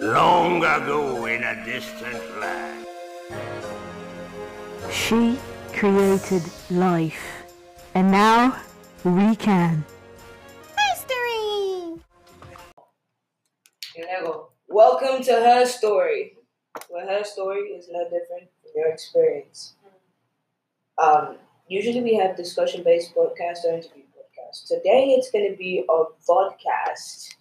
long ago in a distant land. She created life, and now we can. History! Here I go. Welcome to her story. Well, her story is no different from your experience. Um, usually we have discussion based podcast or interview podcast. Today it's going to be a podcast,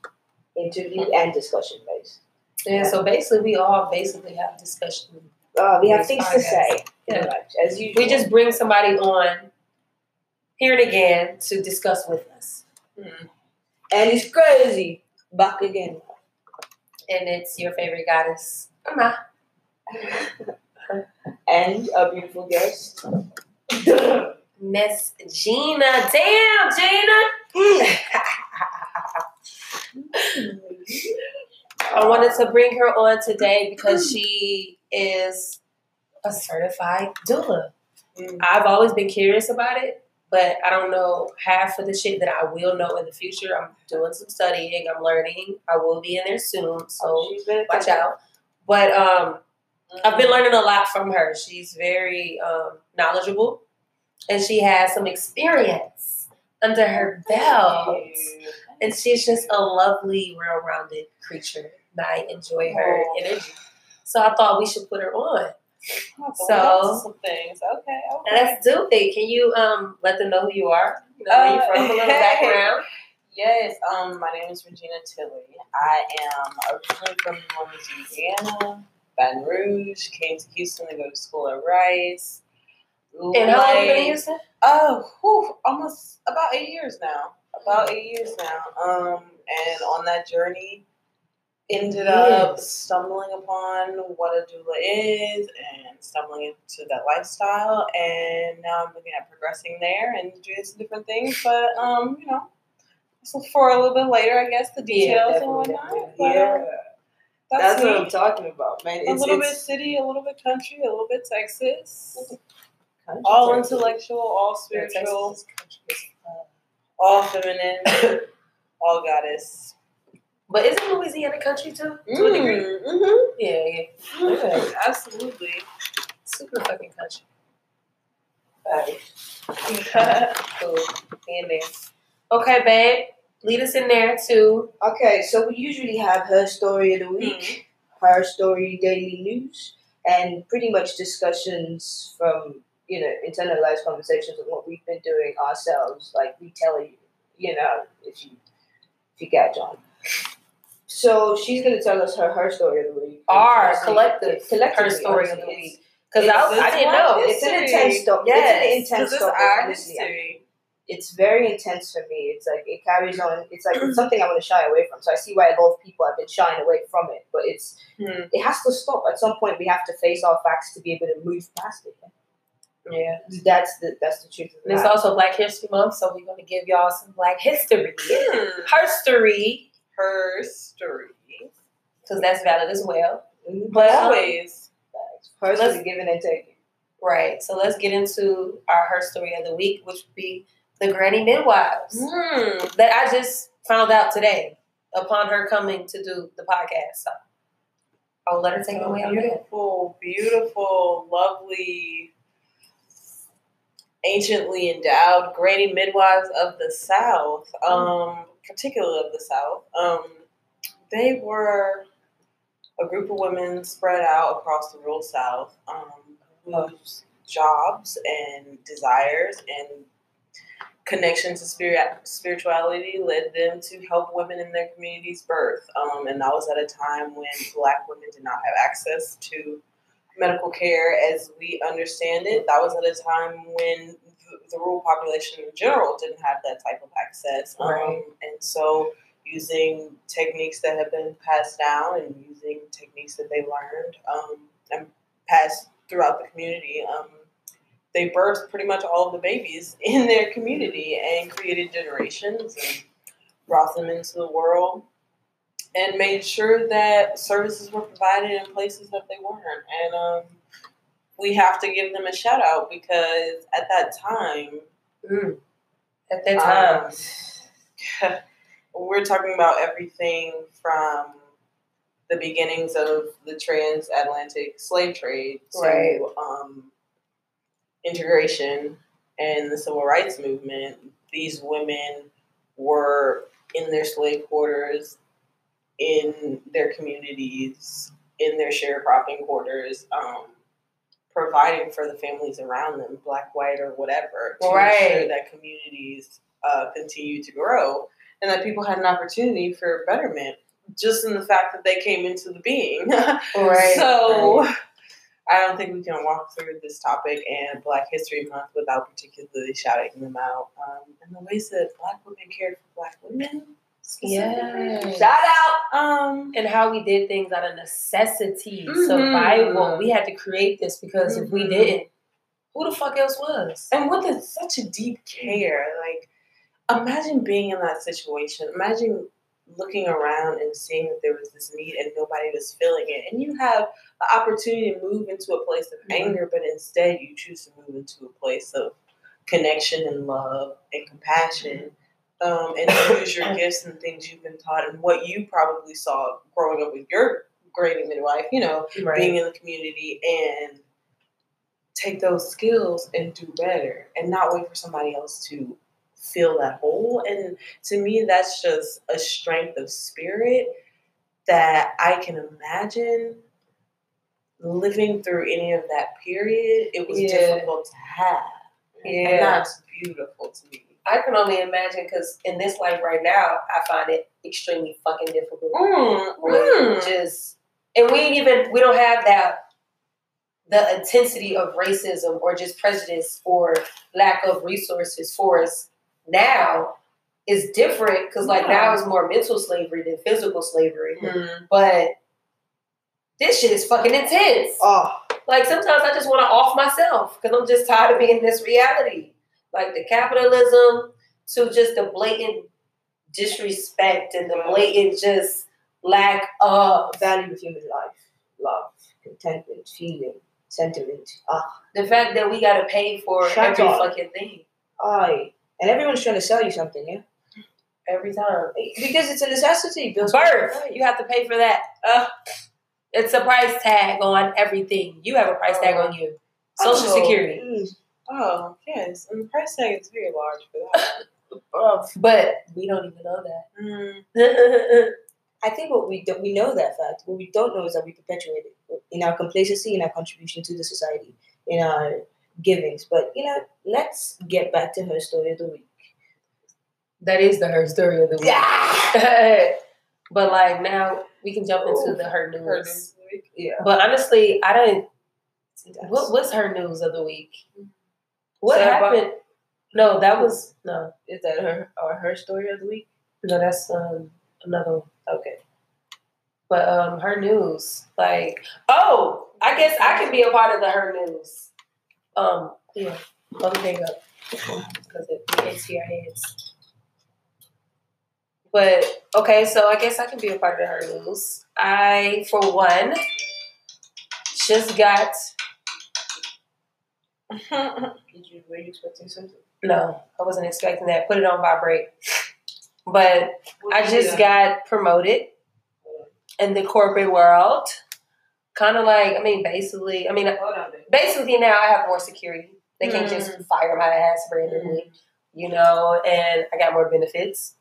interview and discussion based. Yeah, so basically, we all basically have discussion. Uh, we have things to say, Yeah. much, as usual. We just bring somebody on here and again to discuss with us. and it's crazy. Back again. And it's your favorite goddess, Ama. and a beautiful guest. Miss Gina. Damn, Gina! I wanted to bring her on today because she is a certified doula. Mm. I've always been curious about it, but I don't know half of the shit that I will know in the future. I'm doing some studying, I'm learning. I will be in there soon, so watch out. But um, I've been learning a lot from her. She's very um, knowledgeable, and she has some experience under her belt. And she's just a lovely, well-rounded creature. And I enjoy her Aw. energy. So I thought we should put her on. So So- some things. Okay, okay. Let's do it. Can you um let them know who you are? You know where you're from, a little Uh, background. Yes, um, my name is Regina Tilley. I am originally from Louisiana, Baton Rouge. Came to Houston to go to school at Rice. And how long you been in Houston? Oh, whew, almost about eight years now. About eight years now. Um, and on that journey, ended up stumbling upon what a doula is and stumbling into that lifestyle. And now I'm looking at progressing there and doing some different things. But um, you know, so for a little bit later, I guess the details and whatnot. Yeah. That's, that's, what. I'm talking about, man. a little it's bit city, a little bit country, a little bit Texas. country All Texas. intellectual, all Yeah, spiritual, is country as fuck. all feminine, all goddess. But isn't Louisiana country too? To a mm, degree? Mm-hmm. Yeah, yeah. Mm-hmm. Yeah, absolutely. Super fucking country. okay, Cool. In there. Okay, babe. Lead us in there too. Okay, so we usually have her story of the week, mm-hmm. her story daily news, and pretty much discussions from you know internalized conversations of what we've been doing ourselves. Like we tell you, you know, if you if you catch on. So she's gonna tell us her her story of the week. Our Honestly, collective, her story of the week. Because I, I didn't know. It's an intense story. Yes, it's an intense story. our history. it's very intense for me. It's like it carries on. It's like it's something I want to shy away from. So I see why a lot of people have been shying away from it. But it's Hmm. it has to stop at some point. We have to face our facts to be able to move past it. Yeah. That's the that's the truth. And it's also Black History Month, so we're going to give y'all some Black history. Hmm. Her Her story. because that's valid as well. Mhm. But um, Always. Let's- giving and taking. right, so let's get into our her story of the week, which would be the Granny Midwives Hmm. that I just found out today upon her coming to do the podcast. So I'll let her take it away beautiful, beautiful, lovely, anciently endowed granny midwives of the South, um, particularly of the South. Um, they were a group of women spread out across the rural South, um, whose jobs and desires and connection to spirit spirituality led them to help women in their communities birth. Um, and that was at a time when black women did not have access to medical care as we understand it. That was at a time when the, rural population in general didn't have that type of access. Um, Right. and so using techniques that have been passed down and using techniques that they learned um, and passed throughout the community, um, they birthed pretty much all of the babies in their community and created generations and brought them into the world and made sure that services were provided in places that they weren't. And um, we have to give them a shout out because at that time, Mm. At that time, um, we're talking about everything from the beginnings of the transatlantic slave trade to Right. um, integration and the civil rights movement, these women were in their slave quarters, in their communities, in their sharecropping quarters, um, providing for the families around them, black, white, or whatever, to Right. ensure that communities uh, continue to grow and that people had an opportunity for betterment just in the fact that they came into the being. Right. So I don't think we can walk through this topic and Black History Month without particularly shouting them out. Um, and the ways that Black women cared for Black women. Yeah. Shout out. Um, and how we did things out of necessity, Mhm. survival. We had to create this because if we Mhm. didn't, who the fuck else was? and with a, such a deep care, like imagine being in that situation. Imagine looking around and seeing that there was this need and nobody was filling it, and you have the opportunity to move into a place of Mhm. anger, but instead you choose to move into a place of connection and love and compassion. Um, and use your gifts and things you've been taught and what you probably saw growing up with your great midwife, you know, being in the community and take those skills and do better and not wait for somebody else to fill that hole. And to me, that's just a strength of spirit that I can imagine living through any of that period. It was Yeah. difficult to have. And Yeah. that's beautiful to me. I can only imagine because in this life right now, I find it extremely fucking difficult. Mm, mm. Just and we ain't even we don't have that the intensity of racism or just prejudice or lack of resources for us now is different because like now it's more mental slavery than physical slavery. Mm. But this shit is fucking intense. Oh, Like sometimes I just want to off myself because I'm just tired of being in this reality. Like the capitalism to just the blatant disrespect and the blatant just lack of value of human life, love, contentment, feeling, sentiment. Ah, the fact that we gotta pay for Shut every up. fucking thing I. And everyone's trying to sell you something, yeah? every time. Because it's a necessity. Bills Birth, you have to pay for that. Uh, it's a price tag on everything. You have a price tag on you. Social Oh. Security. Mm. Oh, yes. And the price tag is very large for that. But we don't even know Mm. that. I think what we don't, we know that fact. What we don't know is that we perpetuate it in our complacency, in our contribution to the society, in our givings. But you know, let's get back to her story of the week. that is the her story of the week. Yeah. but like now we can jump into the her news. Her news of the week. Yeah. But honestly, I didn't. What, what's her news of the week? What Sarah happened? No, that was no, Is that her or her story of the week? no. That's um another one. Okay. But um, her news, like, oh, I guess I can be a part of the her news. Um, yeah, let me hang up because it gets to your heads. But okay, so I guess I can be a part of the her news. I, for one, just got Did you were you expecting something? no, I wasn't expecting that. Put it on vibrate, but I just got promoted in the corporate world. Kind of like, I mean, basically, I mean, basically now I have more security. They can't just fire my ass randomly, you know, and I got more benefits,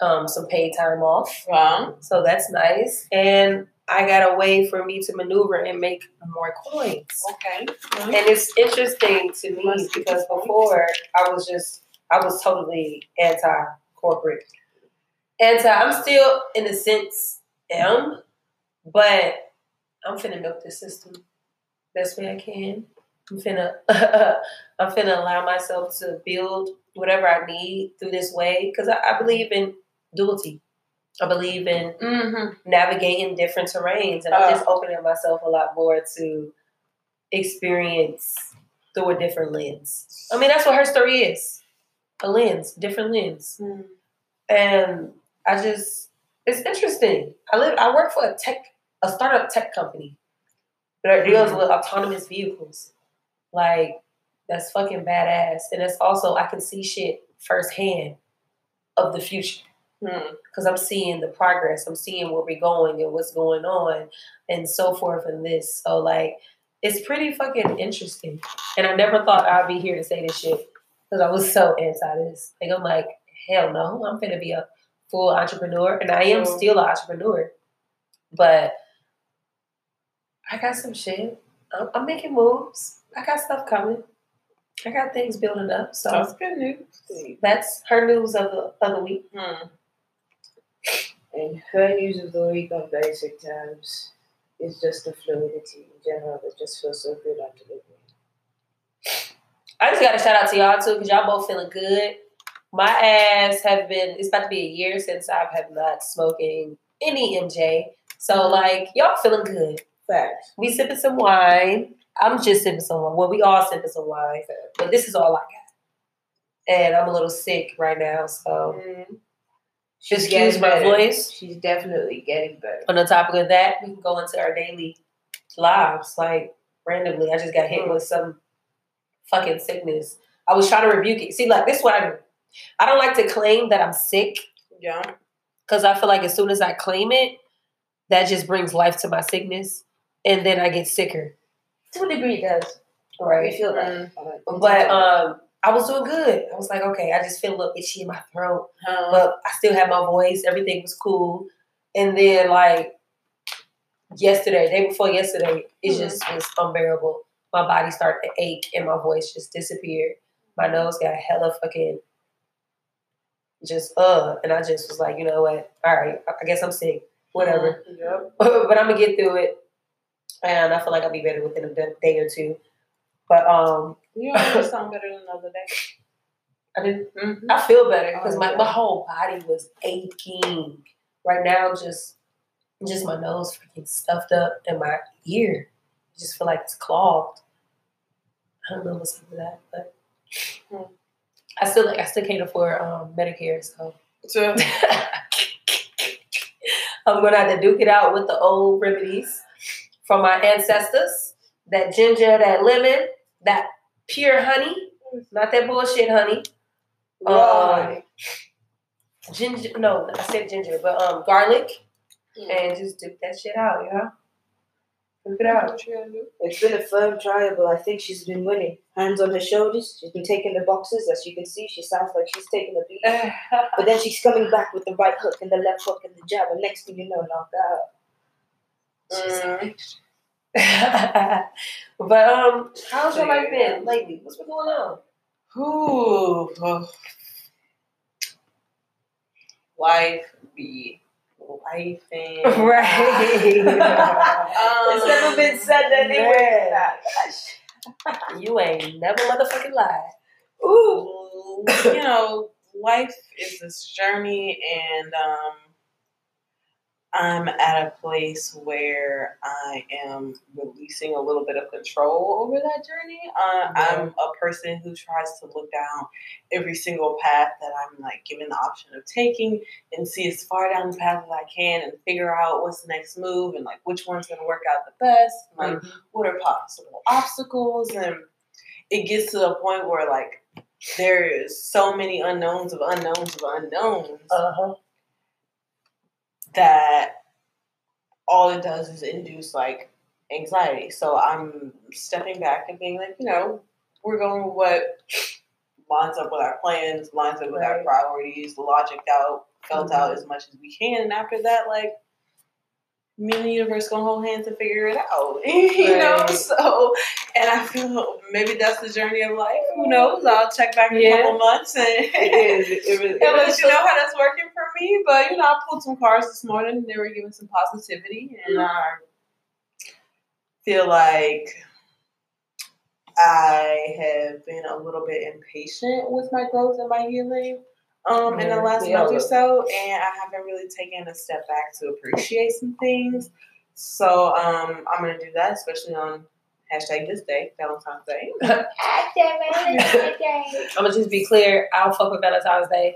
um, some paid time off. Wow. So that's nice. And I got a way for me to maneuver and make more coins. Okay. And it's interesting to me because before I was just I was totally anti corporate. Anti I'm still in a sense am, but I'm finna milk the system best way I can. I'm finna I'm finna allow myself to build whatever I need through this way because I, I believe in duality. I believe in Mm-hmm. navigating different terrains and I'm uh. just opening myself a lot more to experience through a different lens. I mean that's what her story is. A lens, different lens. Mm. And I just it's interesting. I live I work for a tech a startup tech company that deals with autonomous vehicles. Like that's fucking badass. And it's also I can see shit firsthand of the future. Hmm. because I'm seeing the progress. I'm seeing where we're going and what's going on and so forth and this. So like it's pretty fucking interesting. And I never thought I'd be here to say this shit because I was so anti this. Like I'm like, hell no, I'm gonna be a full entrepreneur. And I am still an entrepreneur. But I got some shit. I'm, I'm making moves. I got stuff coming. I got things building up. So That's good news. that's her news of the of the week. Hmm. And her news of the week on basic terms is just the fluidity in general that just feels so good on delivery. I just got to shout out to y'all too because y'all both feeling good. My ass have been. It's about to be a year since I have not smoking any MJ. So like y'all feeling good. Facts. We sipping some wine. I'm just sipping some wine. Well, we all sipping some wine, but this is all I got. And I'm a little sick right now, so mm-hmm. She's excuse my better. voice. She's definitely getting better. On the topic of that, we can go into our daily lives. Like randomly, I just got hit with some fucking sickness. I was trying to rebuke it. See, like this is what I do. I don't like to claim that I'm sick Yeah. because I feel like as soon as I claim it, that just brings life to my sickness, and then I get sicker. To a degree, it does. Right. We feel that. Mm. But um, I was doing good. I was like, okay, I just feel a little itchy in my throat, Huh. but I still had my voice. Everything was cool. And then like yesterday, day before yesterday, it Mhm. just was unbearable. My body started to ache and my voice just disappeared. My nose got hella fucking just uh, and I just was like, you know what? All right, I guess I'm sick. Whatever. Yep. but I'm gonna get through it, and I feel like I'll be better within a day or two. But um, You always sound better than another day. I did. Mm-hmm. I feel better because Oh, my, yeah. my whole body was aching. Right now, just just my nose freaking stuffed up, and my ear I just feel like it's clogged. I don't know what's up with that, but Hmm. I still like I still can't afford um, Medicare, so So, I'm gonna have to duke it out with the old remedies from my ancestors. That ginger, that lemon, that pure honey, not that bullshit honey. Right. Ginger, no, I said ginger, but um, garlic, Mm. and just dip that shit out, you know. Duke it out. what you gotta do? It's been a firm trial, but I think she's been winning. Hands on her shoulders. She's been taking the boxes. As you can see, she sounds like she's taking the beat. But then she's coming back with the right hook and the left hook and the jab. And next thing you know, knocked out. Mm. but um, how's your life been lately? What's been going on? Ooh. oh. Life be life and Right. Um, it's never been said that anywhere. You ain't never motherfucking lied. Ooh. you know, life is this journey, and um, I'm at a place where I am releasing a little bit of control over that journey. Uh, I'm a person who tries to look down every single path that I'm like given the option of taking and see as far down the path as I can and figure out what's the next move and like which one's going to work out the best. Like, what are possible obstacles and it gets to the point where like there is so many unknowns of unknowns of unknowns Uh huh. That all it does is induce like anxiety so i'm stepping back and being like you know we're going with what lines up with our plans lines up with our Right. priorities logic out felt out Mhm. as much as we can and after that like me and the universe gonna hold hands and figure it out you know so and i feel maybe that's the journey of life who knows i'll check back in a couple months and It is. It really, and let you know how that's working for me. But you know, I pulled some cards this morning. and They were giving some positivity, and I feel like I have been a little bit impatient with my growth and my healing. Um, in the last month or so, and I haven't really taken a step back to appreciate some things. So um, I'm gonna do that, especially on hashtag this day, Valentine's Day. I'm gonna just be clear. I don't fuck with Valentine's Day.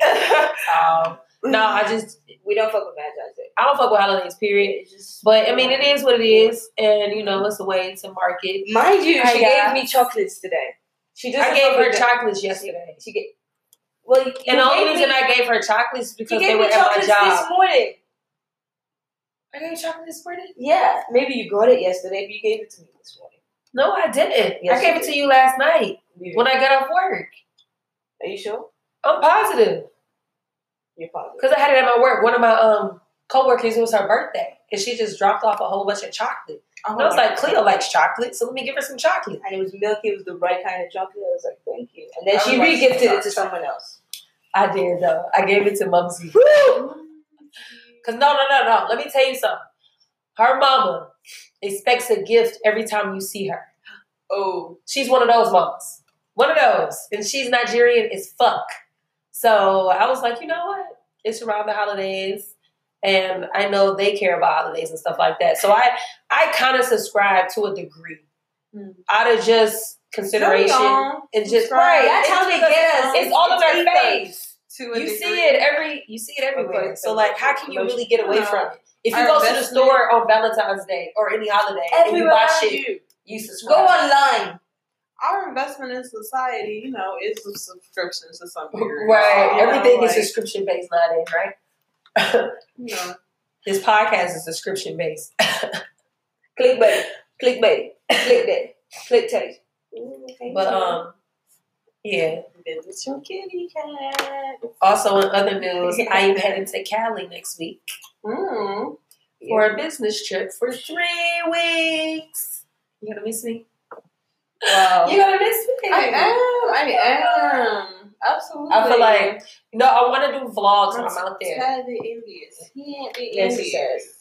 Um, no, I just we don't fuck with Valentine's Day. I don't fuck with holidays. Period. It's just, But I mean, it is what it is, and you know, it's a way to market. Mind you, Hi, she guys. gave me chocolates today. She I gave fuck her chocolates yesterday. She get. Well, And the only reason me, I gave her chocolates is because they were at my chocolates this morning. I gave you chocolate this morning? Yeah, maybe you got it yesterday, but you gave it to me this morning. No, I didn't. Yes, I gave it to you last night when I got off work. Are you sure? I'm positive. You're positive. Because I had it at my work. One of my um coworkers, it was her birthday. And she just dropped off a whole bunch of chocolate. Oh And I was like, Cleo likes chocolate, so let me give her some chocolate. And it was milky. It was the right kind of chocolate. I was like, thank you. And then I she would like some re-gifted it to someone else. I did though. I gave it to Mumsy. Cause no, no, no, no. Let me tell you something. Her mama expects a gift every time you see her. Oh, She's one of those mamas. One of those. And she's Nigerian as fuck. So I was like, you know what? It's around the holidays. And I know they care about holidays and stuff like that. So I I kind of subscribe to a degree. Hmm. Out of just consideration and just right. That's how they get us. It's all in ethos. face. You see it every you see it everywhere. So like how can you really get away uh-huh. from it? If you go to the store on Valentine's Day or any holiday and you buy shit, you. you Go online. Our investment in society, you know, is a subscription to some degree. Right. Know, Everything is like, subscription based nowadays, right? You know, this podcast is subscription based. Clickbait. Clickbait. Click that. Click taste. Ooh, okay. but um yeah. visit your kitty cat. Also in other news, I am heading to Cali next week Mm. for a business trip for three weeks. You gonna miss me? Wow. You gonna miss me? I am. I am. Absolutely. I feel like no, I want to do vlogs when I'm I'm out there. Envious. He ain't be Necessary. envious.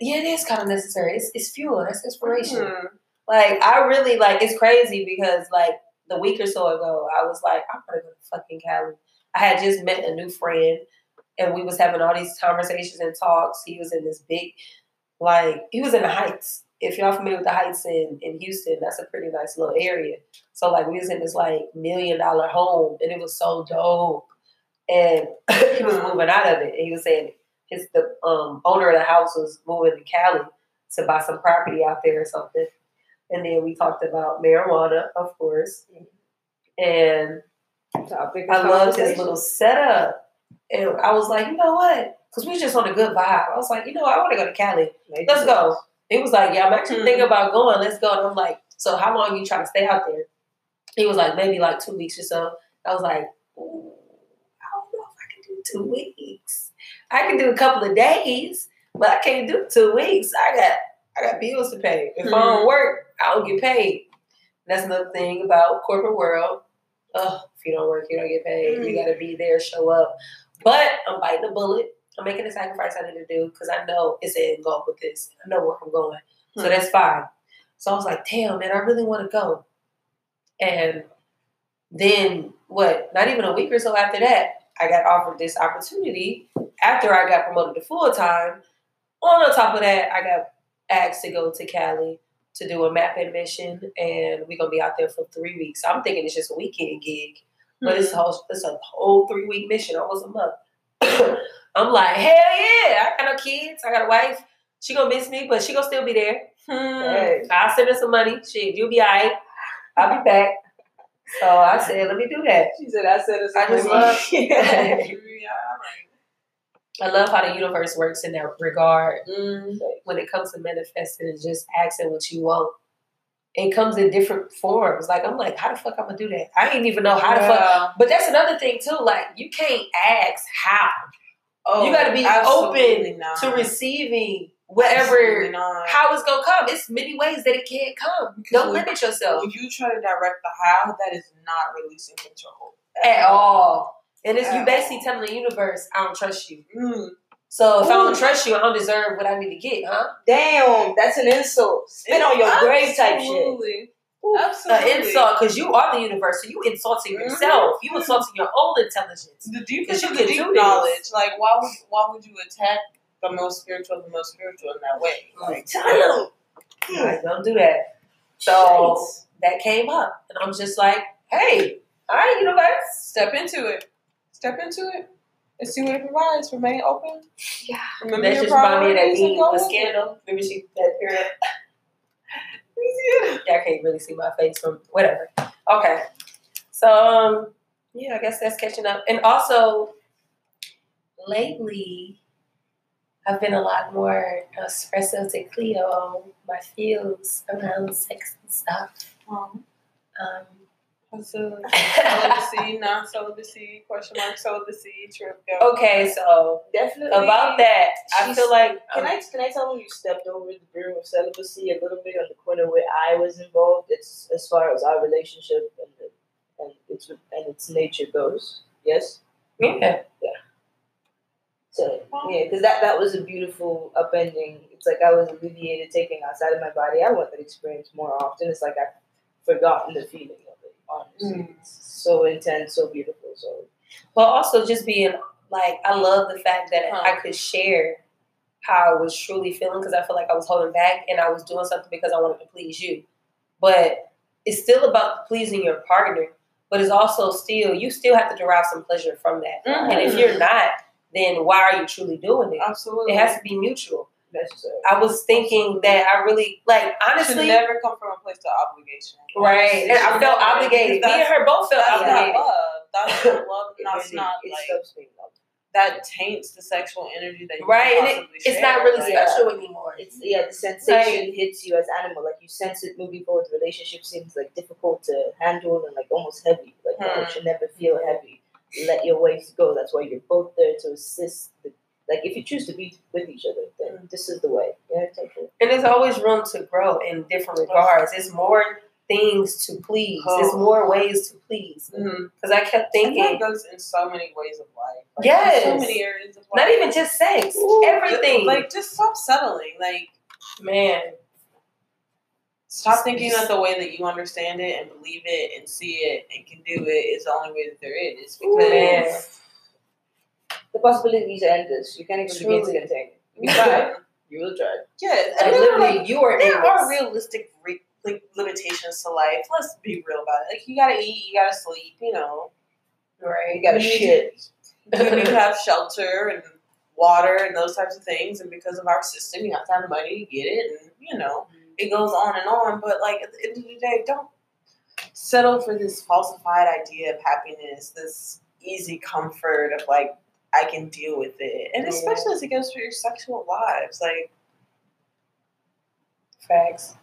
Yeah, it is kind of necessary. It's, it's fuel. That's inspiration. Mm. Like I really like. It's crazy because like the week or so ago, I was like, I'm gonna go to fucking Cali. I had just met a new friend, and we was having all these conversations and talks. He was in this big, like he was in the Heights. If y'all familiar with the Heights in in Houston, that's a pretty nice little area. So like we was in this like million dollar home, and it was so dope. And he was moving out of it, and he was saying his the um, owner of the house was moving to Cali to buy some property out there or something. And then we talked about marijuana, of course. And Topic I loved his little setup. And I was like, you know what? Because we just on a good vibe. I was like, you know, what? I want to go to Cali. Maybe Let's go. He was like, yeah, I'm actually Hmm. thinking about going. Let's go. And I'm like, so how long are you trying to stay out there? He was like, maybe like two weeks or so. I was like, Ooh, I don't know if I can do two weeks. I can do a couple of days, but I can't do two weeks. I got I got bills to pay. If I don't work, I don't get paid. That's another thing about corporate world. Oh, if you don't work, you don't get paid. You got to be there, show up. But I'm biting the bullet. I'm making the sacrifice I need to do because I know it's an end goal with this. I know where I'm going. So Hmm. that's fine. So I was like, damn, man, I really want to go. And then what? Not even a week or so after that, I got offered this opportunity after I got promoted to full time. On top of that, I got asked to go to Cali to do a mapping mission, and we're gonna be out there for three weeks. I'm thinking it's just a weekend gig, but it's a whole, it's a whole three week mission, almost a month. I'm like, hell yeah! I got no kids, I got a wife. She gonna miss me, but she gonna still be there. Hmm. Hey. I'll send her some money. Shit, you'll be alright. I'll be back. So I said, let me do that. She said, I said I just love- Yeah, I love how the universe works in that regard. Mm. When it comes to manifesting and just asking what you want, it comes in different forms. Like I'm like, how the fuck I'm gonna do that? I didn't even know how the fuck. Yeah. But that's another thing too. Like you can't ask how. Oh, You gotta be open not. to receiving whatever how it's gonna come. It's many ways that it can't come. Don't limit yourself When you try to direct the how, that is not releasing control at all. And it's you basically all. telling the universe, I don't trust you. Mm. So if I don't trust you, I don't deserve what I need to get, huh? Damn, that's an insult. Spit on your grave type shit. Absolutely. An insult, because you are the universe, so you insulting Mhm. yourself. You insulting your own intelligence. The deep you the deep knowledge. Like, why would why would you attack the most spiritual, the most spiritual in that way? Like, Tell Like, don't do that. So that came up, and I'm just like, hey, all right, universe. step into it. Step into it. And see what it provides. Remain open. Yeah. Remember That your just reminded me that priorities and meme go with with. Scandal. Remember she that period? Yeah. Yeah, I can't really see my face from whatever. Okay. So um yeah, I guess that's catching up. And also, lately, I've been a lot more espresso to Cleo on my feels around sex and stuff. Um, Um, so celibacy, non celibacy, question mark celibacy, trip go. okay, so Definitely about that, I feel like Can um, I can I tell them you stepped over the brim of celibacy a little bit on the corner where I was involved? It's as far as our relationship and the, and its and its nature goes. Yes. yeah, Yeah. So yeah, because that that was a beautiful upending. It's like I was alleviated taking outside of my body. I want that experience more often. It's like I've forgotten the feeling of it. Honestly, Mm. so intense, so beautiful. So but also just being like, I love the fact that Huh. I could share how I was truly feeling because I feel like I was holding back and I was doing something because I wanted to please you. But it's still about pleasing your partner, but it's also still you still have to derive some pleasure from that. Mhm. And if you're not, then why are you truly doing it? Absolutely. It has to be mutual. Necessary. I was thinking that I really like honestly should never come from a place of obligation. right? And I felt obligated. Me and her both felt that's obligated. not love. That's not love. It That's really- not it like stops love. that taints the sexual energy that you Right, and it, possibly it's not really Like, Yeah. special anymore. It's yeah, the sensation hits you as animal. Like you sense it moving forward. The relationship seems like difficult to handle and like almost heavy. Like no, Hmm. it should never feel heavy. Let your waves go. That's why you're both there to assist. The, like if you choose to be with each other, then this is the way. Yeah, take it. And there's always room to grow in different regards. It's more things to please. It's more ways to please. Mhm. Because I kept thinking. that goes in so many ways of life. Like, Yes. so many areas of life. not even just sex, Ooh, everything. Like, just stop settling. Like, man, stop thinking that the way that you understand it and believe it and see it and can do it is the only way that there is. Because man. The possibilities are endless. You can't even begin to Truly. contain. You try. You will try. yeah, and there are, literally, like, you are there in are realistic re- like limitations to life. Let's be real about it. Like, you gotta eat, you gotta sleep. You know, right. You gotta You need shit. you need to have shelter and water and those types of things. And because of our system, you have to have money to get it. And you know, mm-hmm. it goes on and on. But like at the end of the day, don't settle for this falsified idea of happiness, this easy comfort of like I can deal with it, and Yeah. especially as it goes for your sexual lives. Like, Facts.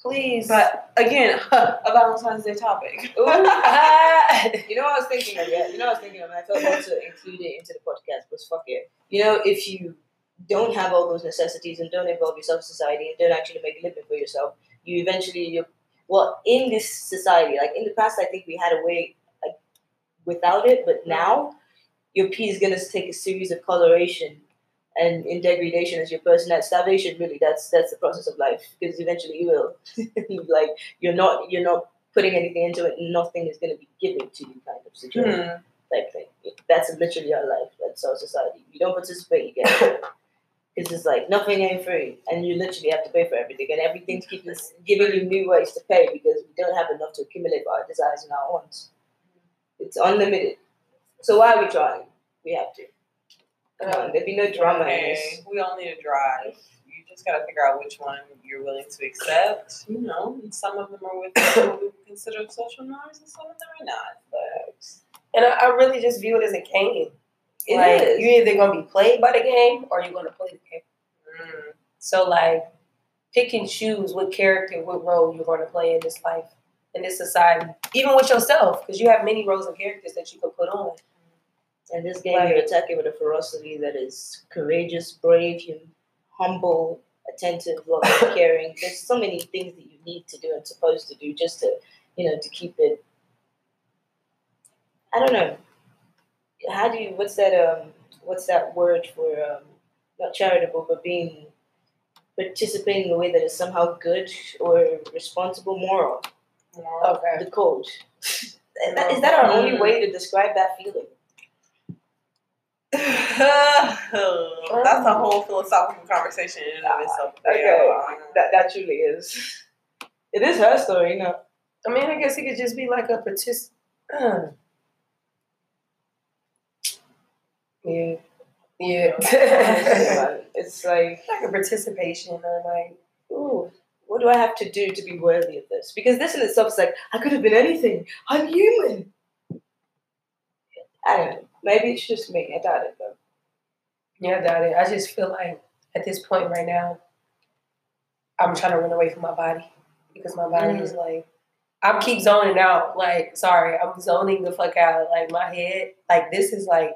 Please. but again, a Valentine's Day topic. You know what I was thinking of? Yeah, you know what I was thinking of, and I felt how to include it into the podcast. Because fuck it. You know, if you don't have all those necessities and don't involve yourself in society and don't actually make a living for yourself, you eventually you well in this society. Like in the past, I think we had a way like without it, but now your pee is gonna take a series of coloration and in degradation as your person. At starvation really that's that's the process of life because eventually you will. Like you're not you're not putting anything into it and nothing is going to be given to you kind of situation. Hmm. type thing that's literally our life that's our society. You don't participate you get it because it's like nothing ain't free and you literally have to pay for everything and everything's keeping giving you new ways to pay because we don't have enough to accumulate our desires and our wants it's unlimited so why are we trying we have to Come on, there'd be no drama in this. Okay, we all need to drive. You just gotta figure out which one you're willing to accept. You know, and some of them are with what we would consider social norms, and some of them are not. But and I, I really just view it as a game. It like is. you're either gonna be played by the game or you're gonna play the game. mm, So like pick and choose what character, what role you're gonna play in this life, in this society. Even with yourself, because you have many roles and characters that you can put on. And this game, you're attacking with a ferocity that is courageous, brave, hum- humble, attentive, loving, caring. There's so many things that you need to do and supposed to do just to, you know, to keep it. I don't know. How do you? What's that? Um, what's that word for? Um, not charitable, but being participating in a way that is somehow good or responsible, moral. Okay. The coach. Is that, is that our only um, way to describe that feeling? That's a whole philosophical conversation in and of itself. Ah, okay. Um, that that truly is. It is her story, no. I mean, I guess it could just be like a participant. yeah. Yeah. it's like, like a participation or like ooh, what do I have to do to be worthy of this? Because this in itself is like, I could have been anything. I'm human. I don't know. Maybe it's just me. I doubt it though. Yeah, I doubt it. I just feel like at this point right now, I'm trying to run away from my body because my body mm. is like, I'm keep zoning out. Like, sorry, I'm zoning the fuck out. Like my head, like this is like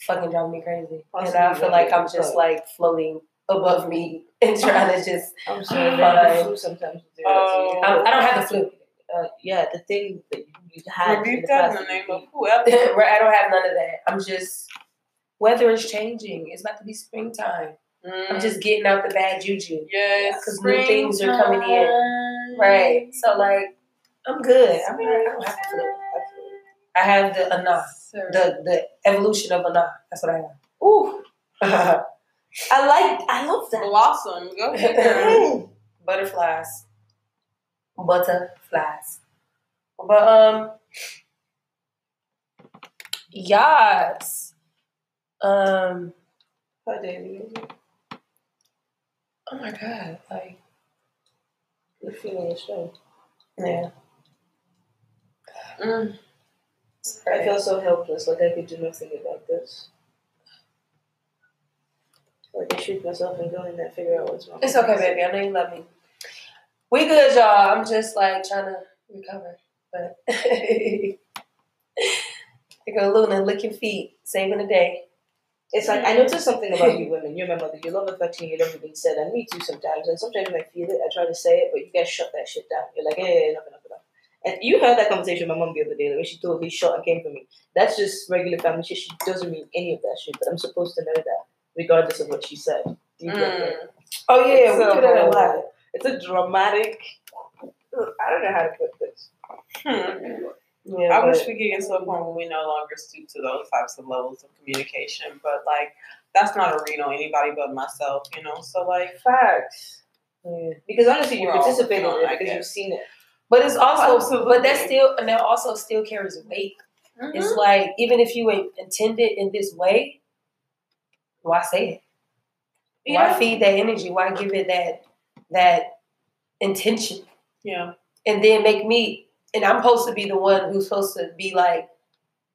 fucking driving me crazy, and I feel like I'm just like floating above me and trying to just. I'm sorry. Fine. The flu sometimes do that to you. Oh. I, I don't have the flu. Uh, yeah, the thing that you you had. in Rebuke the that in past the name of whoever. right, I don't have none of that. I'm just. Weather is changing. It's about to be springtime. I'm just getting out the bad juju. Mm. yes, 'cause new things are coming in. Right. So like, I'm good. I mean, I don't have the flu. I have the ana, the the evolution of ana. That's what I have. Ooh, I like. I love that. blossom. Go ahead. Butterflies. Butterflies. But um yes. Um How dare oh my god, like You're feeling your strength. yeah. Mm. I feel so helpless. Like I could do nothing about this. Like I shoot myself and go in there and figure out what's wrong. It's okay, baby. I know you love me. We good, y'all. I'm just like trying to recover. But you go Luna, lick your feet, saving the day. It's like I noticed something about you women. You're my mother. You love affecting you never being said, and me too sometimes. And sometimes I feel it, I try to say it, but you guys shut that shit down. You're like, hey, enough, enough, enough. And you heard that conversation with my mom the other day, like, when she totally shot and came for me. That's just regular family shit. She doesn't mean any of that shit, but I'm supposed to know that, regardless of what she said. Do you get it? Mm. Oh yeah, So we do that a lot. It's a dramatic. I don't know how to put this. Hmm. Yeah, I but- wish we could get to a point where we no longer stoop to those types of levels of communication, but like that's not arena on anybody but myself, you know. So like, Facts. yeah. Because honestly, you participated in it because you've seen it. But it's also, Absolutely. but that still, and that also still carries weight. It's like even if you in- intended in this way, why say it? Why feed that energy? Why give it that that intention? yeah, And then make me, and I'm supposed to be the one who's supposed to be like,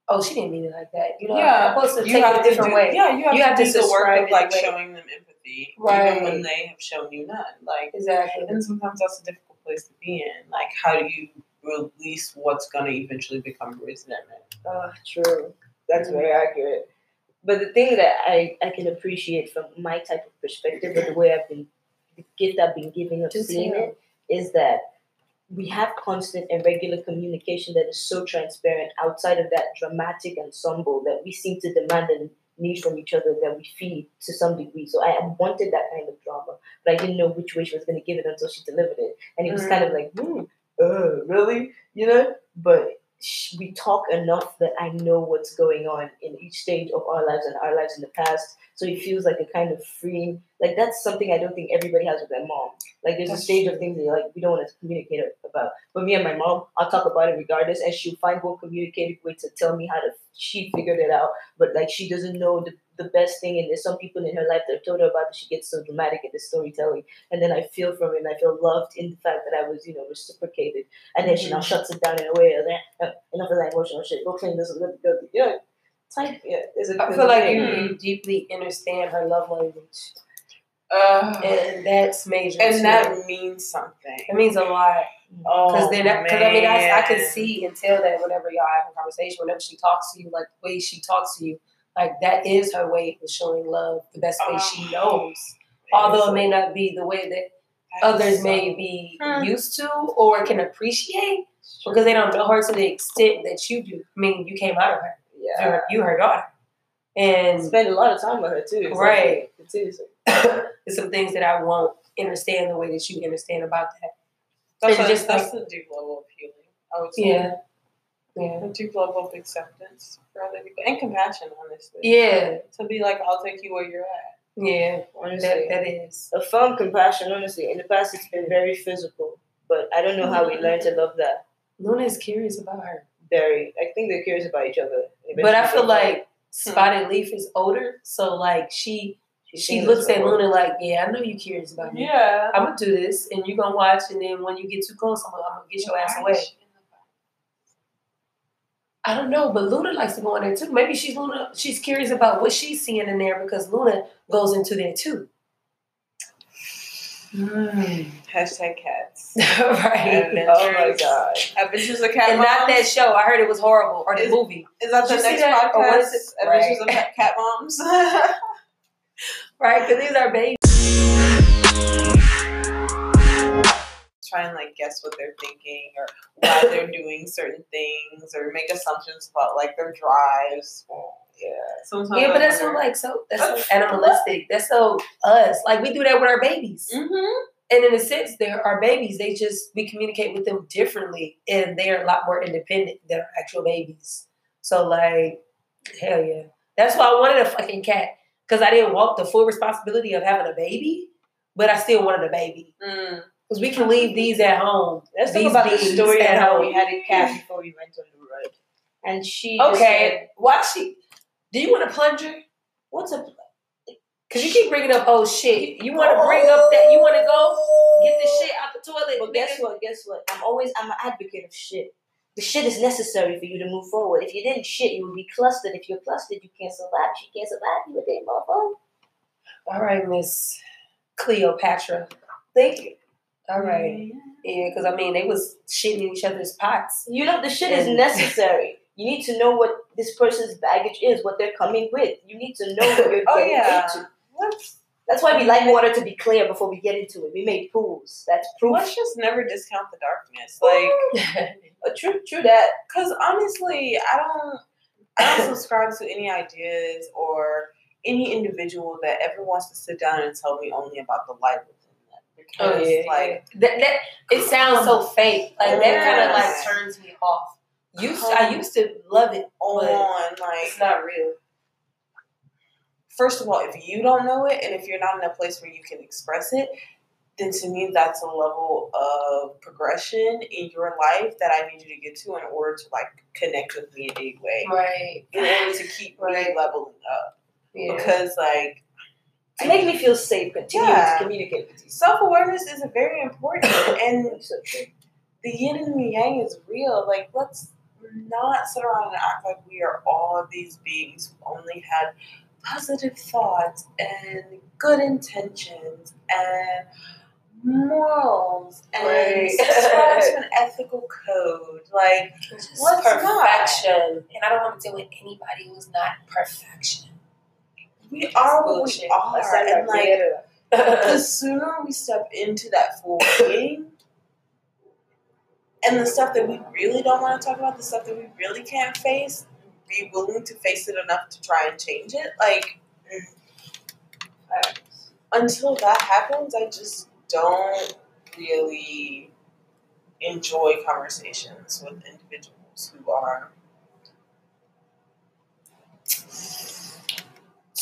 oh, she didn't mean it like that. You know, yeah. I'm supposed to You take it a different do, way. Yeah, you have You to have do the work of like way- showing them empathy, Right. even when they have shown you none. Like, Exactly. and sometimes that's a difficult place to be in. Like, how do you release what's going to eventually become resentment? Ah, true. That's very accurate. But the thing that I, I can appreciate from my type of perspective or the way I've been, the gift I've been giving of seeing it, is that we have constant and regular communication that is so transparent outside of that dramatic ensemble that we seem to demand and need from each other that we feed to some degree. So I wanted that kind of drama, but I didn't know which way she was going to give it until she delivered it. And it was kind of like, hmm, uh, really? You know? But we talk enough that I know what's going on in each stage of our lives and our lives in the past. So it feels like a kind of freeing. Like that's something I don't think everybody has with their mom. Like there's That's a stage true. of things that like we don't want to communicate about. But me and my mom, I'll talk about it regardless, and she'll find one communicative way to tell me how to. She figured it out, but like she doesn't know the, the best thing. And there's some people in her life that've told her about it. She gets so dramatic at the storytelling, and then I feel from it. and I feel loved in the fact that I was, you know, reciprocated. And then she now shuts it down in a way. of, "Eh, eh, enough of that emotional shit. Go clean this. Go, go, you know, type. Yeah, there's a. I feel like thing. you, you deeply understand her love language, Uh, and that's major. and too. that means something. it means a lot. Oh, Because then, because I mean, I, I can see and tell that whenever y'all have a conversation, whenever she talks to you, like the way she talks to you, like that is her way of showing love, the best way she knows. Although it may not be the way that others may be Hmm. used to or can appreciate, because they don't know her to the extent that you do. I mean, you came out of her, Yeah. you're, you her daughter, and Spend a lot of time with her too. so Right. It's easy. there's some things that I won't understand the way that you understand about that. That's, It's just that's a deep level of healing. I would say. Yeah, yeah, A deep level of acceptance for other people and compassion, honestly. yeah, To be like, I'll take you where you're at. yeah. Honestly. That that is. a firm compassion, honestly. In the past, it's been very physical, but I don't know how we learned to love that. Luna is curious about her. Very, I think they're curious about each other. But I feel hmm. like Spotted Leaf is older, so like she She's she looks at. Luna like, yeah, I know you're curious about me. Yeah. I'm gonna do this, and you're gonna watch, and then when you get too close, I'm gonna, I'm gonna get your ass away. I don't know, but Luna likes to go in there too. Maybe she's Luna. She's curious about what she's seeing in there because Luna goes into there too. Mm. Hashtag cats. right. Oh my god. Adventures of Cat And not that show. I heard it was horrible, or the Is- movie. Is that Did the next that? Podcast? is? Adventures Right. of Cat Moms. Right, because these are babies. Try and like guess what they're thinking or why they're doing certain things or make assumptions about like their drives. Yeah. Sometimes Yeah, but that's so like so that's so animalistic. That's so us. Like we do that with our babies. Mhm. And in a sense, they're our babies. They just we communicate with them differently, and they're a lot more independent than our actual babies. So like, hell yeah, that's why I wanted a fucking cat because I didn't want the full responsibility of having a baby, but I still wanted a baby Mm. Because we can leave these at home. Let's talk about the story at how home. we had a cat before we went on the road. And she Okay, why she? Do you want a plunger? said, What's a Cause you keep bringing up oh shit. You want to bring up that? You want to go get the shit out the toilet? But guess what? Guess what? I'm always I'm an advocate of shit. The shit is necessary for you to move forward. If you didn't shit, you would be clustered. If you're clustered, you can't survive. She can't survive. You a damn motherfucker. All right, Miss Cleopatra. Thank you. All right. Yeah, because I mean, they was shitting in each other's pots. You know the shit is necessary. You need to know what this person's baggage is, what they're coming with. You need to know what you're Oh, getting yeah. into. Let's That's why we like water to be clear before we get into it. We made pools. That's proof. let's just never discount the darkness. Like Uh, true, true that. Because honestly, I don't, I don't subscribe to any ideas or any individual that ever wants to sit down and tell me only about the light within them. Oh, because, oh yeah, like, that, that it sounds so fake. Like that kind of like turns me off. Used I used to love it, on like, it's not real. first of all, if you don't know it and if you're not in a place where you can express it, then to me that's a level of progression in your life that I need you to get to in order to like connect with me in any way. Right. In order to keep me Right. leveling up. Yeah. Because like To make me feel safe, continue Yeah. to communicate with you. self awareness is very important and so the yin and the yang is real. Like, let's not sit around and act like we are all of these beings who only had positive thoughts and good intentions and morals and Right. subscribe to an ethical code. Like, Just Let's not. perfection. And I don't want to deal with anybody who's not perfection. We are what we are. That's And, like, Gabriela. the sooner we step into that full being, and the stuff that we really don't want to talk about, the stuff that we really can't face, be willing to face it enough to try and change it. Like, until that happens, I just don't really enjoy conversations with individuals who are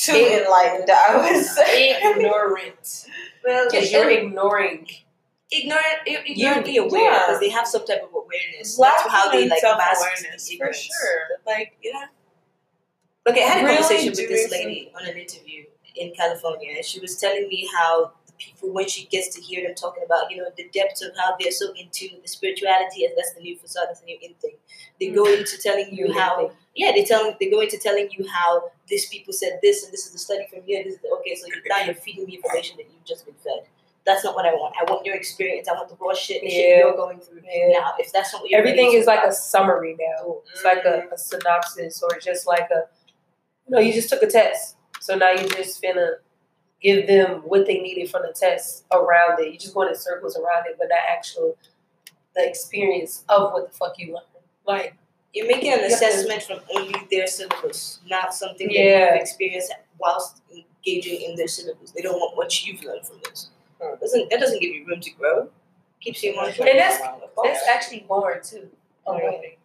too enlightened, I would say. Ignorant. Well, Because you're ignoring. ignorant, ignorantly aware yeah. because they have some type of awareness. Lacking That's how they like mask self-awareness, the for sure. Like, you know, Okay, I had a Really conversation with this lady on an interview in California, and she was telling me how the people, when she gets to hear them talking about, you know, the depths of how they're so into the spirituality, and that's the new facade, that's the new in thing. They go mm. into telling you how, yeah, they tell they go into telling you how these people said this, and this is the study from here. This is the, okay, so now you're feeding me information that you've just been fed. That's not what I want. I want your experience. I want the raw shit, the shit you're going through. Yeah. Now, if that's not what you're Everything is like about- a summary now. It's like a, a synopsis or just like a, you know, you just took a test. So now you're just finna give them what they needed from the test around it. You just going in circles around it, but not actual the experience of what the fuck you learned. Like, You're making an You have to- assessment from only their syllabus, not something that Yeah. you've experienced whilst engaging in their syllabus. They don't want what you've learned from this. Hmm. Doesn't that doesn't give you room to grow? Keeps you on and that's Oh, that's actually boring too. Okay.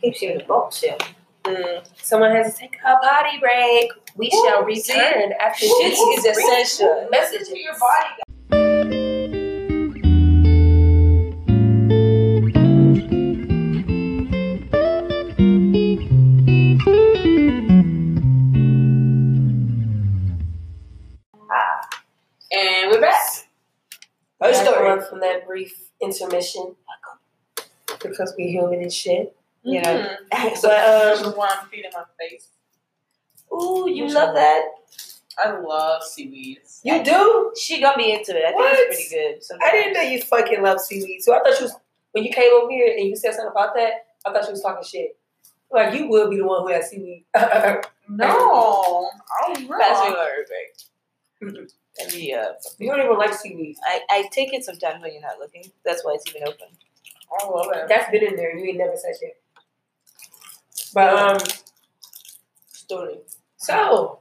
keeps you in the box. Yeah. mm, Someone has to take a potty break. We Ooh, shall see? return after Shit these is essential. Messages. to your body. Brief intermission because we're human and shit. You know. Mhm. so, But um, why I'm feeding my face. ooh, you love that? I love seaweed. You do? she gonna be into it. I think What? it's pretty good. I didn't know you fucking love seaweed. So I thought you was when you came over here and you said something about that. I thought you was talking shit. Like you would be the one who has seaweed. No, oh no. That's really perfect. And the uh, you don't even like seaweed. I, I take it sometimes when you're not looking. That's why it's even open. I love it. That's been in there. You ain't never said shit. But um, Story. so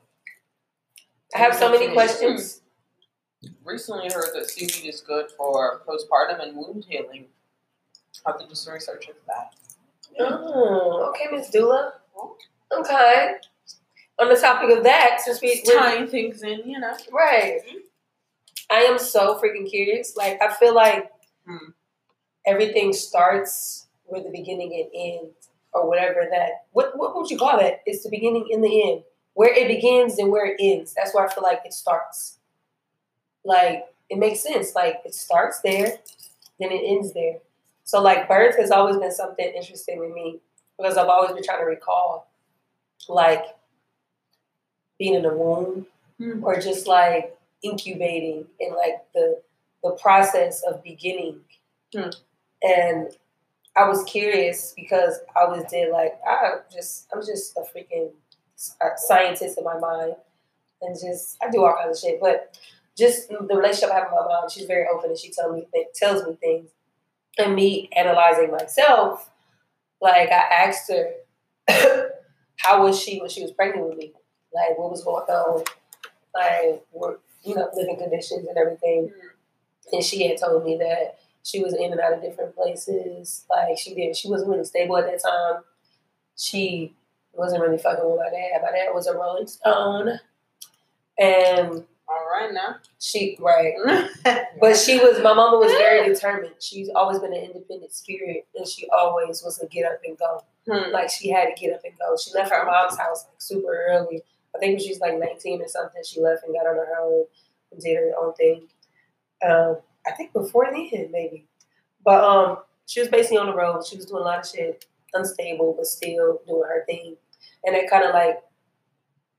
I have so many questions. Recently heard that seaweed is good for postpartum and wound healing. I have to do some research into that. Oh, okay, Miss Doula. Okay. On the topic of that, since we we're- Tying things in, you know. Right. I am so freaking curious. Like I feel like Hmm. everything starts where the beginning and end, or whatever that. What what would you call that? It's the beginning and the end. Where it begins and where it ends. That's where I feel like it starts. Like it makes sense. Like it starts there, then it ends there. So like birth has always been something interesting with me because I've always been trying to recall, like being in the womb Hmm. or just like incubating and like the the process of beginning. Hmm. And I was curious because I was did like I just I'm just a freaking scientist in my mind and just I do all kinds of shit. But just the relationship I have with my mom, she's very open and she tells me th- tells me things. And me analyzing myself, like I asked her, how was she when she was pregnant with me? Like what was going on? Like were you know living conditions and everything. And she had told me that she was in and out of different places. Like she didn't, she wasn't really stable at that time. She wasn't really fucking with my dad. My dad was a Rolling Stone, and All right now. she right. But she was my mama was very determined. She's always been an independent spirit, and she always was a get up and go. Hmm. Like she had to get up and go. She left her mom's house like super early. I think when she was like nineteen or something, she left and got on her own and did her own thing. Um, I think before then, maybe. But um, she was basically on the road. She was doing a lot of shit, unstable, but still doing her thing. And it kind of like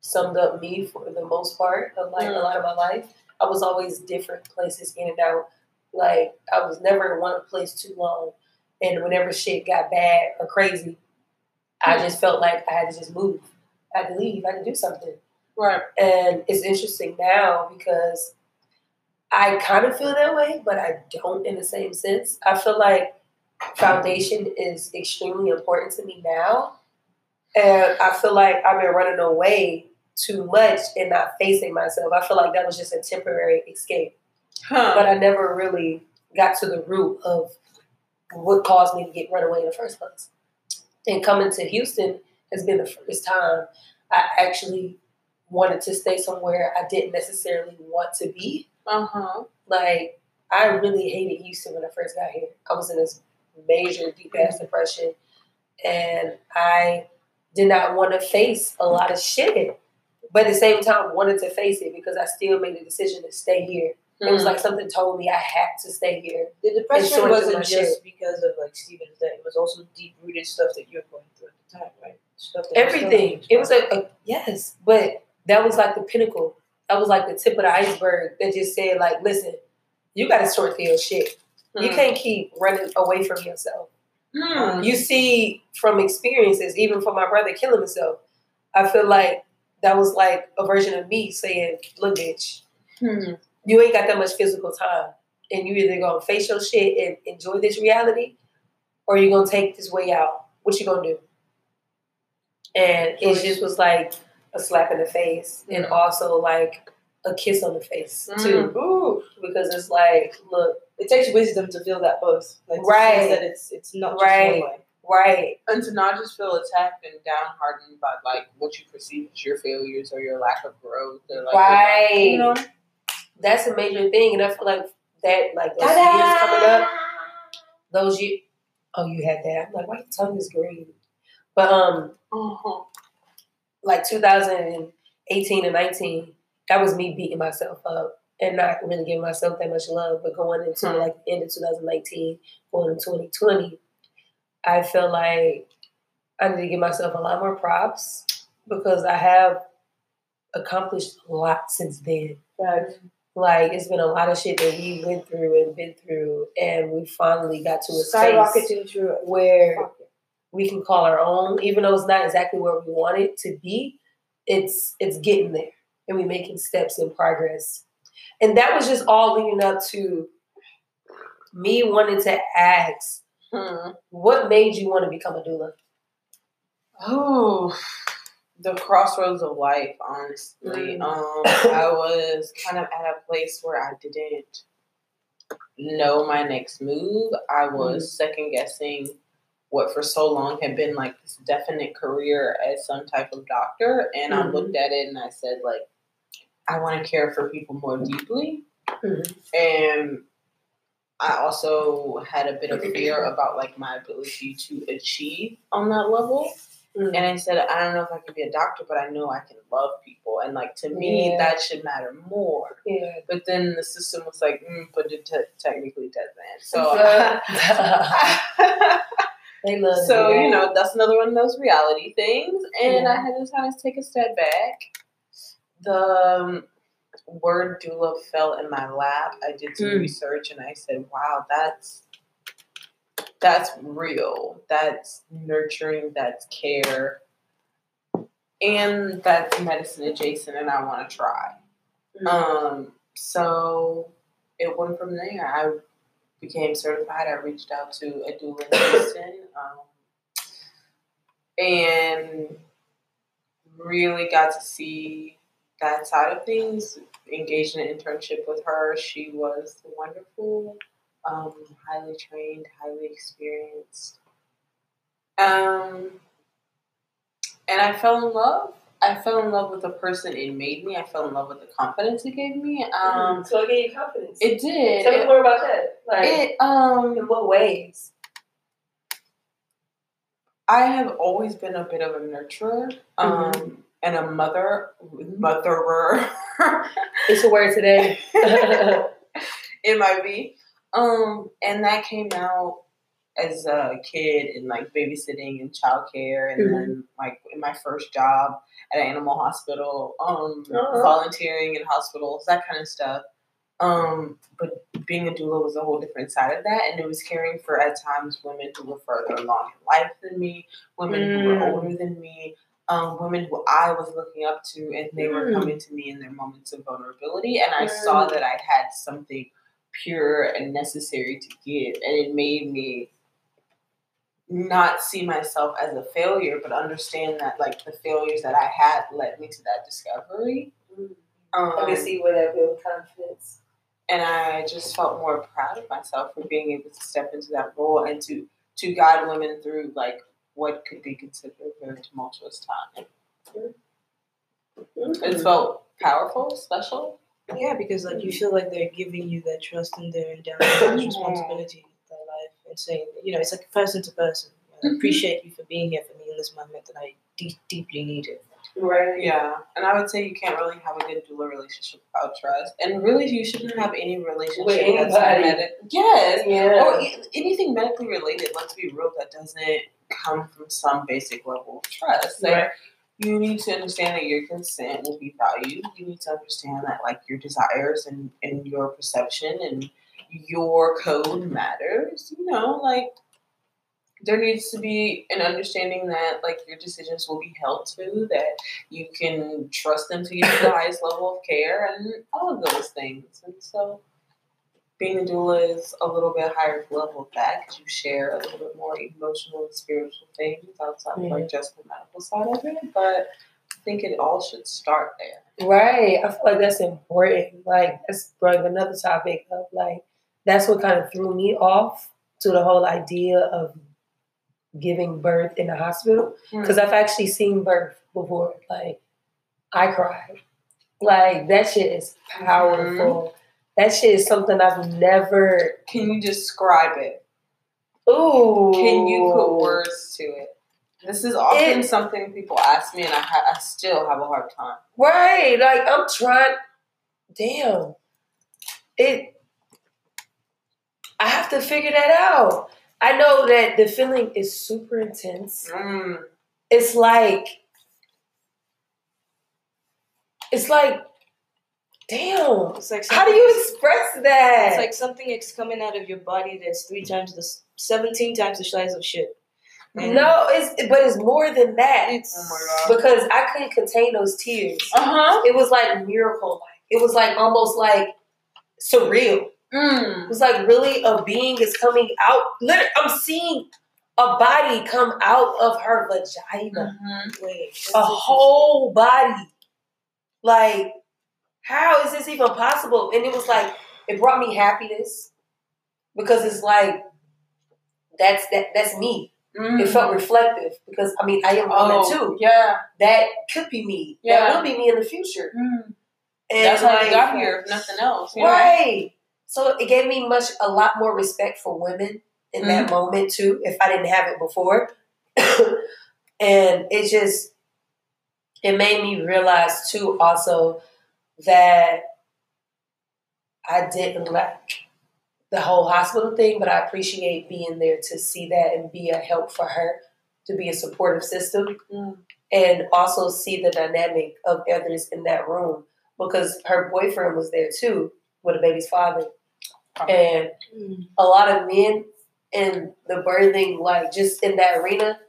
summed up me for the most part of like a Mm. lot of my life. I was always different places in and out. Like I was never in one place too long. And whenever shit got bad or crazy, I just felt like I had to just move. I had to leave. I had to do something. Right. And it's interesting now because I kind of feel that way, but I don't in the same sense. I feel like foundation is extremely important to me now. And I feel like I've been running away too much and not facing myself. I feel like that was just a temporary escape. Huh. But I never really got to the root of what caused me to get run away in the first place. And coming to Houston has been the first time I actually wanted to stay somewhere I didn't necessarily want to be. Uh huh. Like, I really hated Houston when I first got here. I was in this major deep ass depression and I did not want to face a lot of shit. But at the same time wanted to face it because I still made the decision to stay here. It was like something told me I had to stay here. The depression wasn't just because of like Steven's death. It was also deep rooted stuff that you were going through at the time, right? Was Everything. still- It was a, a yes, but that was like the pinnacle. That was like the tip of the iceberg that just said, like, listen, you got to sort through your shit. You can't keep running away from yourself. Hmm. You see from experiences, even from my brother killing himself, I feel like that was like a version of me saying, look, bitch, Hmm. You ain't got that much physical time. And you either gonna face your shit and enjoy this reality, or you're gonna take this way out. What you gonna do? And it just was like a slap in the face, and Mm. also like a kiss on the face Mm. too, Ooh, because it's like, look, it takes wisdom to feel that both. Like, to Right. That it's it's not just Right. one right, And to not just feel attacked and downhearted by like what you perceive as your failures or your lack of growth or like Right. you know that's a major thing, and I feel like that, like those years coming up, those years. Oh, you had that. I'm like, why your tongue is green? But um, uh-huh. like 2018 and 19, that was me beating myself up and not really giving myself that much love. But going into Hmm. like the end of 2019, going into 2020, I feel like I need to give myself a lot more props because I have accomplished a lot since then. Like it's been a lot of shit that we went through and been through, and we finally got to a space through where we can call our own, even though it's not exactly where we want it to be. It's it's getting there, and we're making steps in progress. And that was just all leading up to me wanting to ask, Hmm. what made you want to become a doula? Oh, the crossroads of life, honestly. Mm. Um, I was kind of at a place where I didn't know my next move. I was second guessing what for so long had been like this definite career as some type of doctor. And I Mhm. looked at it and I said, like, I want to care for people more deeply. Mhm. And I also had a bit of fear about like my ability to achieve on that level. Mm. And I said, I don't know if I can be a doctor, but I know I can love people. And like to me, Yeah. that should matter more. Yeah. But then the system was like, mm, but it te- technically doesn't. So, they love so you. you know, that's another one of those reality things. And I had to kind of take a step back. The um, word doula fell in my lap. I did some Mm. research and I said, wow, that's that's real. That's nurturing. That's care. And that's medicine adjacent, and I want to try. Mm. Um, so it went from there. I became certified. I reached out to a doula in Houston, um, and really got to see that side of things. Engaged in an internship with her. She was wonderful, um, highly trained, highly experienced. Um, and I fell in love. I fell in love with the person it made me. I fell in love with the confidence it gave me. Um, so it gave you confidence. it did. Tell me more about that. Like, it um in what ways? I have always been a bit of a nurturer um, and a mother, motherer. It's a word today. it might be. Um, and that came out as a kid in like babysitting and childcare, and then like in my first job at an animal hospital, um, Uh-huh. volunteering in hospitals, that kind of stuff. Um, but being a doula was a whole different side of that, and it was caring for at times women who were further along in life than me, women who were Mm. older than me, um, women who I was looking up to, and they were Mm. coming to me in their moments of vulnerability, and I saw Mm. that I had something pure and necessary to give, and it made me not see myself as a failure, but understand that like the failures that I had led me to that discovery. Um, I can see where that builds confidence. and I just felt more proud of myself for being able to step into that role and to to guide women through like what could be considered a very tumultuous time. It felt powerful, special. Yeah, because like you feel like they're giving you their trust and they're endowing you with responsibility in their life and saying, you know, it's like person to person. I Mhm. appreciate you for being here for me in this moment that I de- deeply needed. Right. Yeah, and I would say you can't really have a good doula relationship without trust, and really you shouldn't have any relationship With that's anybody. medic- Yes, Yeah. or e- anything medically related. Let's be real, that doesn't come from some basic level of trust. Like, Right. You need to understand that your consent will be valued. You need to understand that like your desires and, and your perception and your code matters. You know, like there needs to be an understanding that like your decisions will be held to, that you can trust them to give you the highest level of care and all of those things. And so being a doula is a little bit higher level of that because you share a little bit more emotional and spiritual things outside of mm. like just the medical side of it. But I think it all should start there. Right. I feel like that's important. Like that's brought another topic up. like that's what kind of threw me off to the whole idea of giving birth in the hospital hmm. because I've actually seen birth before. Like I cried. Like that shit is mm-hmm. powerful. That shit is something I've never. Can you describe it? Ooh. Can you put words to it? This is often It- something people ask me, and I, ha- I still have a hard time. Right. Like I'm trying. Damn. it I have to figure that out. I know that the feeling is super intense. Mm. It's like it's like damn. It's like How do you express that? It's like something is coming out of your body that's three times the, seventeen times the size of shit. And no, it's but it's more than that. it's Oh my god. because I couldn't contain those tears. Uh huh. It was like miracle. It was like almost like surreal. Mm. It was like really a being is coming out. Literally, I'm seeing a body come out of her vagina. Mhm. wait, A whole body. Like, how is this even possible? And it was like it brought me happiness because it's like that's that that's me. Mm. It felt reflective because I mean I am a woman Oh, too. yeah. That could be me. Yeah. That will be me in the future. Mm. And That's how like, you got here, if nothing else. you know? Right. So it gave me much a lot more respect for women in Mm-hmm. that moment too, if I didn't have it before. and it just it made me realize too also that I didn't like the whole hospital thing, but I appreciate being there to see that and be a help for her, to be a supportive system, Mm. and also see the dynamic of others in that room because her boyfriend was there too with the baby's father, and Mm. a lot of men in the birthing, like just in that arena,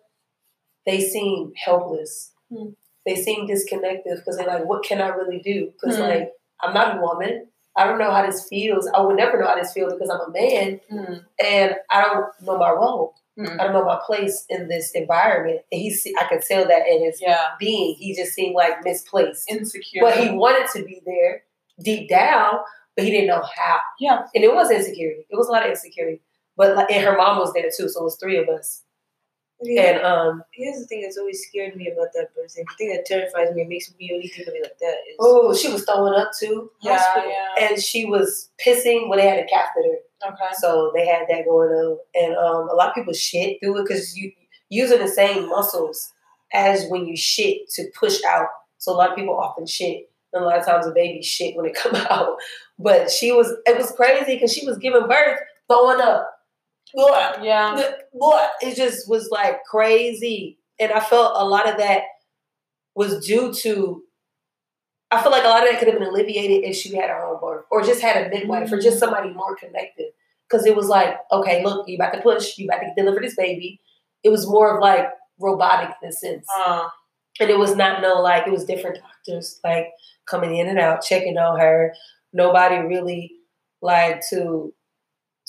they seem helpless. Hmm. They seem disconnected because they're like, "What can I really do?" Because Hmm. like I'm not a woman. I don't know how this feels. I would never know how this feels because I'm a man Mm. and I don't know my role. Mm. I don't know my place in this environment. And he, see, I could tell that in his Yeah. being. He just seemed like misplaced. Insecure. But he wanted to be there deep down, but he didn't know how. yeah. And it was insecurity. It was a lot of insecurity. But like, and her mom was there too, so it was three of us. Yeah. And um, Here's the thing that's always scared me about that person. The thing that terrifies me and makes me only think of it like that is oh, she was throwing up too, Yeah. Yeah. and she was pissing when they had a catheter. Okay. So they had that going on, and um, a lot of people shit through it because you using the same muscles as when you shit to push out. So a lot of people often shit, and a lot of times a baby shit when it come out. But she was, it was crazy because she was giving birth, throwing up. Blah, Yeah. blah. It just was like crazy, and I felt a lot of that was due to. I feel like a lot of that could have been alleviated if she had her own birth, or just had a midwife, or just somebody more connected. Because it was like, okay, look, you about to push, you about to deliver this baby. It was more of like robotic in a sense, Uh, and it was not no like it was different doctors like coming in and out, checking on her. Nobody really like to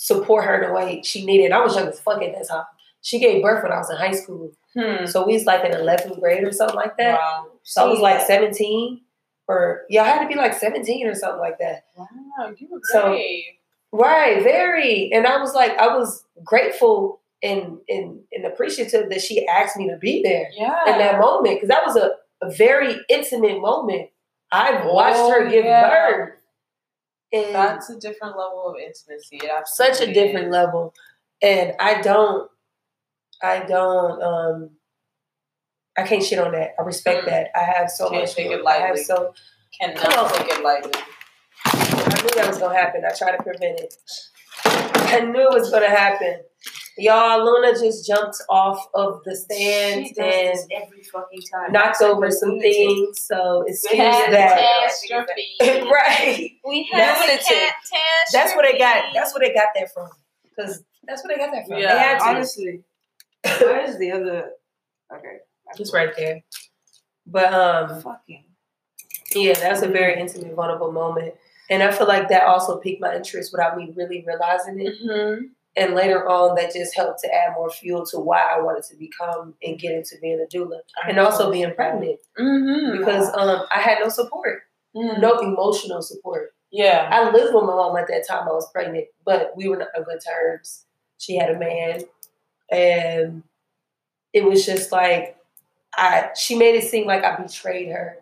support her in the way she needed. I was young as fuck at that time. She gave birth when I was in high school, hmm. so we was like in eleventh grade or something like that. Wow. So I was like seventeen, or yeah, I had to be like seventeen or something like that. Wow. You were So- great. Right, very. And I was like, I was grateful and and, and appreciative that she asked me to be there yeah. in that moment because that was a, a very intimate moment. I watched her Oh, give yeah. birth, and That's a different level of intimacy. Such a different is. level. And I don't, I don't, um, I can't shit on that. I respect Mm. that. I have so Can't much. take it lightly. I have so. Cannot on. take it lightly. I knew that was gonna happen. I tried to prevent it. I knew it was gonna happen. Y'all, Luna just jumped off of the stand She does and this every fucking time. knocked over some Lunatic. things. So excuse Cat- that. Right. We That's have a what it. That's where they got. That's where they got that from. Because that's where they got that from. Yeah, they had to. Honestly, where's the other? Okay, It's right there. But um, Fucking. yeah, that's a very intimate, vulnerable moment, and I feel like that also piqued my interest without me really realizing it. Mm-hmm. And later on, that just helped to add more fuel to why I wanted to become and get into being a doula, and also being pregnant Mm-hmm. because um, I had no support, no emotional support. Yeah. I lived with my mom at that time I was pregnant, but we were not on good terms. She had a man, and it was just like I. She made it seem like I betrayed her.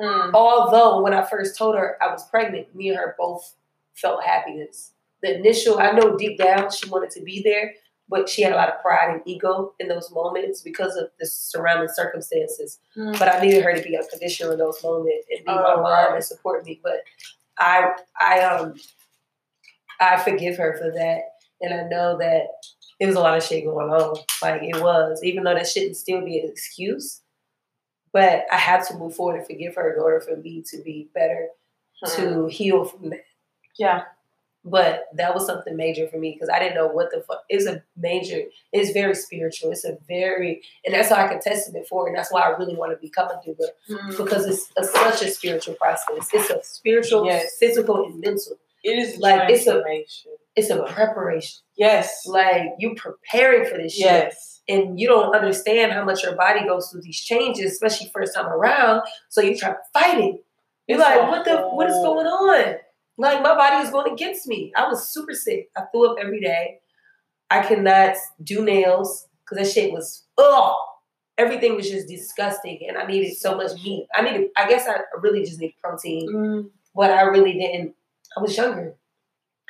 Hmm. Although when I first told her I was pregnant, me and her both felt happiness. The initial, I know deep down she wanted to be there, but she had a lot of pride and ego in those moments because of the surrounding circumstances. Hmm. But I needed her to be unconditional in those moments and be my Oh, mom right. and support me. But I, I um, I forgive her for that, and I know that it was a lot of shit going on. Like it was, even though that shouldn't still be an excuse. But I had to move forward and forgive her in order for me to be better, to heal from that. Yeah. But that was something major for me because I didn't know what the fuck. It's a major. It's very spiritual. It's a very, and that's why I can testament for it. And that's why I really want to become a doula Mhm. because it's a, such a spiritual process. It's a spiritual, Yes. physical, and mental. It is Like, it's a-. It's a preparation. yes. Like you preparing for this shit. Yes. and you don't understand how much your body goes through these changes, especially first time around. So you try to fight it. You're It's like, what the what is going on? Like my body was going against me. I was super sick. I threw up every day. I could not do nails because that shit was ugh. Everything was just disgusting, and I needed so much meat. I needed. I guess I really just needed protein, Mm, but I really didn't. I was younger.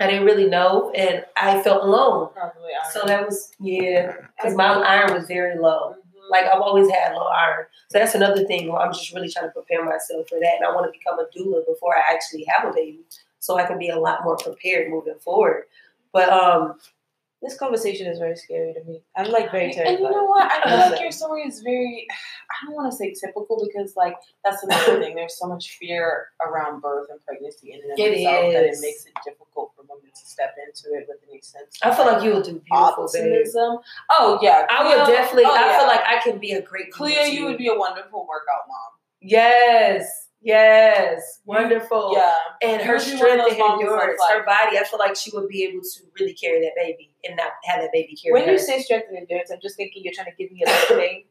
I didn't really know, and I felt alone. probably. So that was yeah, because my iron was very low. Like I've always had low iron. So that's another thing where I'm just really trying to prepare myself for that. And I want to become a doula before I actually have a baby. So I can be a lot more prepared moving forward. But um This conversation is very scary to me. I'm like very terrified. And you know what? I feel like your story is very, I don't want to say typical because, like, that's another thing. There's so much fear around birth and pregnancy in and of It itself that it is. makes it difficult for women to step into it with any sense. I feel like you will do beautiful, babe. optimism. Oh, yeah. I would definitely oh, I feel like I can be a great Cleo, you would be a wonderful workout mom. Yes. Yes. Wonderful. Yeah. And her You would be one of strength and endurance, her body, I feel like she would be able to really carry that baby and not have that baby carry when her. you say strength and endurance, I'm just thinking you're trying to give me a of pain.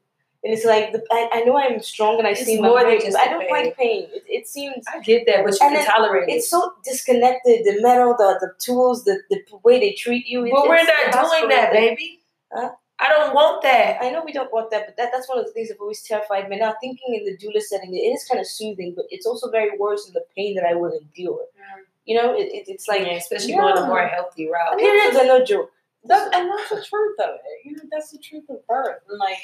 And it's like the, I, I know I'm strong and I It's seem more than just I don't pain. like pain. It, it seems I get that, but you can tolerate it. it's so disconnected. The metal, the the tools, the, the way they treat you. It's, But we're not doing that, baby. Huh? I don't want that. I know we don't want that, but that, that's one of the things that always terrified me. Now thinking in the doula setting, it is kind of soothing, but it's also very worse than the pain that I will endure. Mm. You know, it, it, it's like yeah, especially yeah. going a more healthy route. periods are no joke. That, and that's the truth of it. You know, that's the truth of birth. And, like,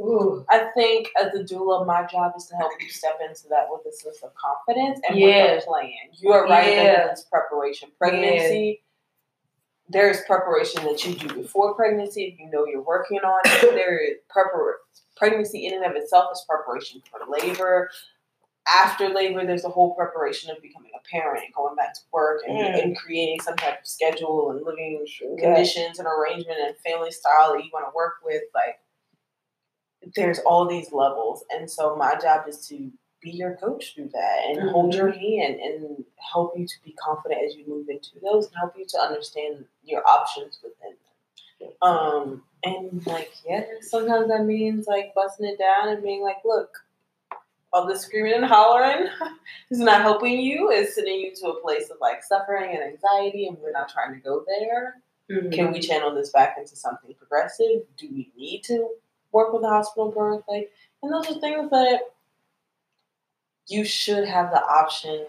Ooh. I think as a doula, my job is to help you step into that with a sense of confidence and Yeah. with a plan. You are right Yeah. that it's preparation. Pregnancy, there is preparation that you do before pregnancy if you know you're working on it. There is prepar- pregnancy in and of itself is preparation for labor. After labor, there's a whole preparation of becoming a parent and going back to work and, Mm. and creating some type of schedule and living Okay. conditions and arrangement and family style that you want to work with. Like, there's all these levels. And so, my job is to be your coach through that and hold your hand and help you to be confident as you move into those and help you to understand your options within them. Um, and like, yeah, sometimes that means like busting it down and being like, look, all this screaming and hollering is not helping you, it's sending you to a place of like suffering and anxiety, and we're not trying to go there. Mhm. Can we channel this back into something progressive? Do we need to work with the hospital birth? Like, and those are things that you should have the option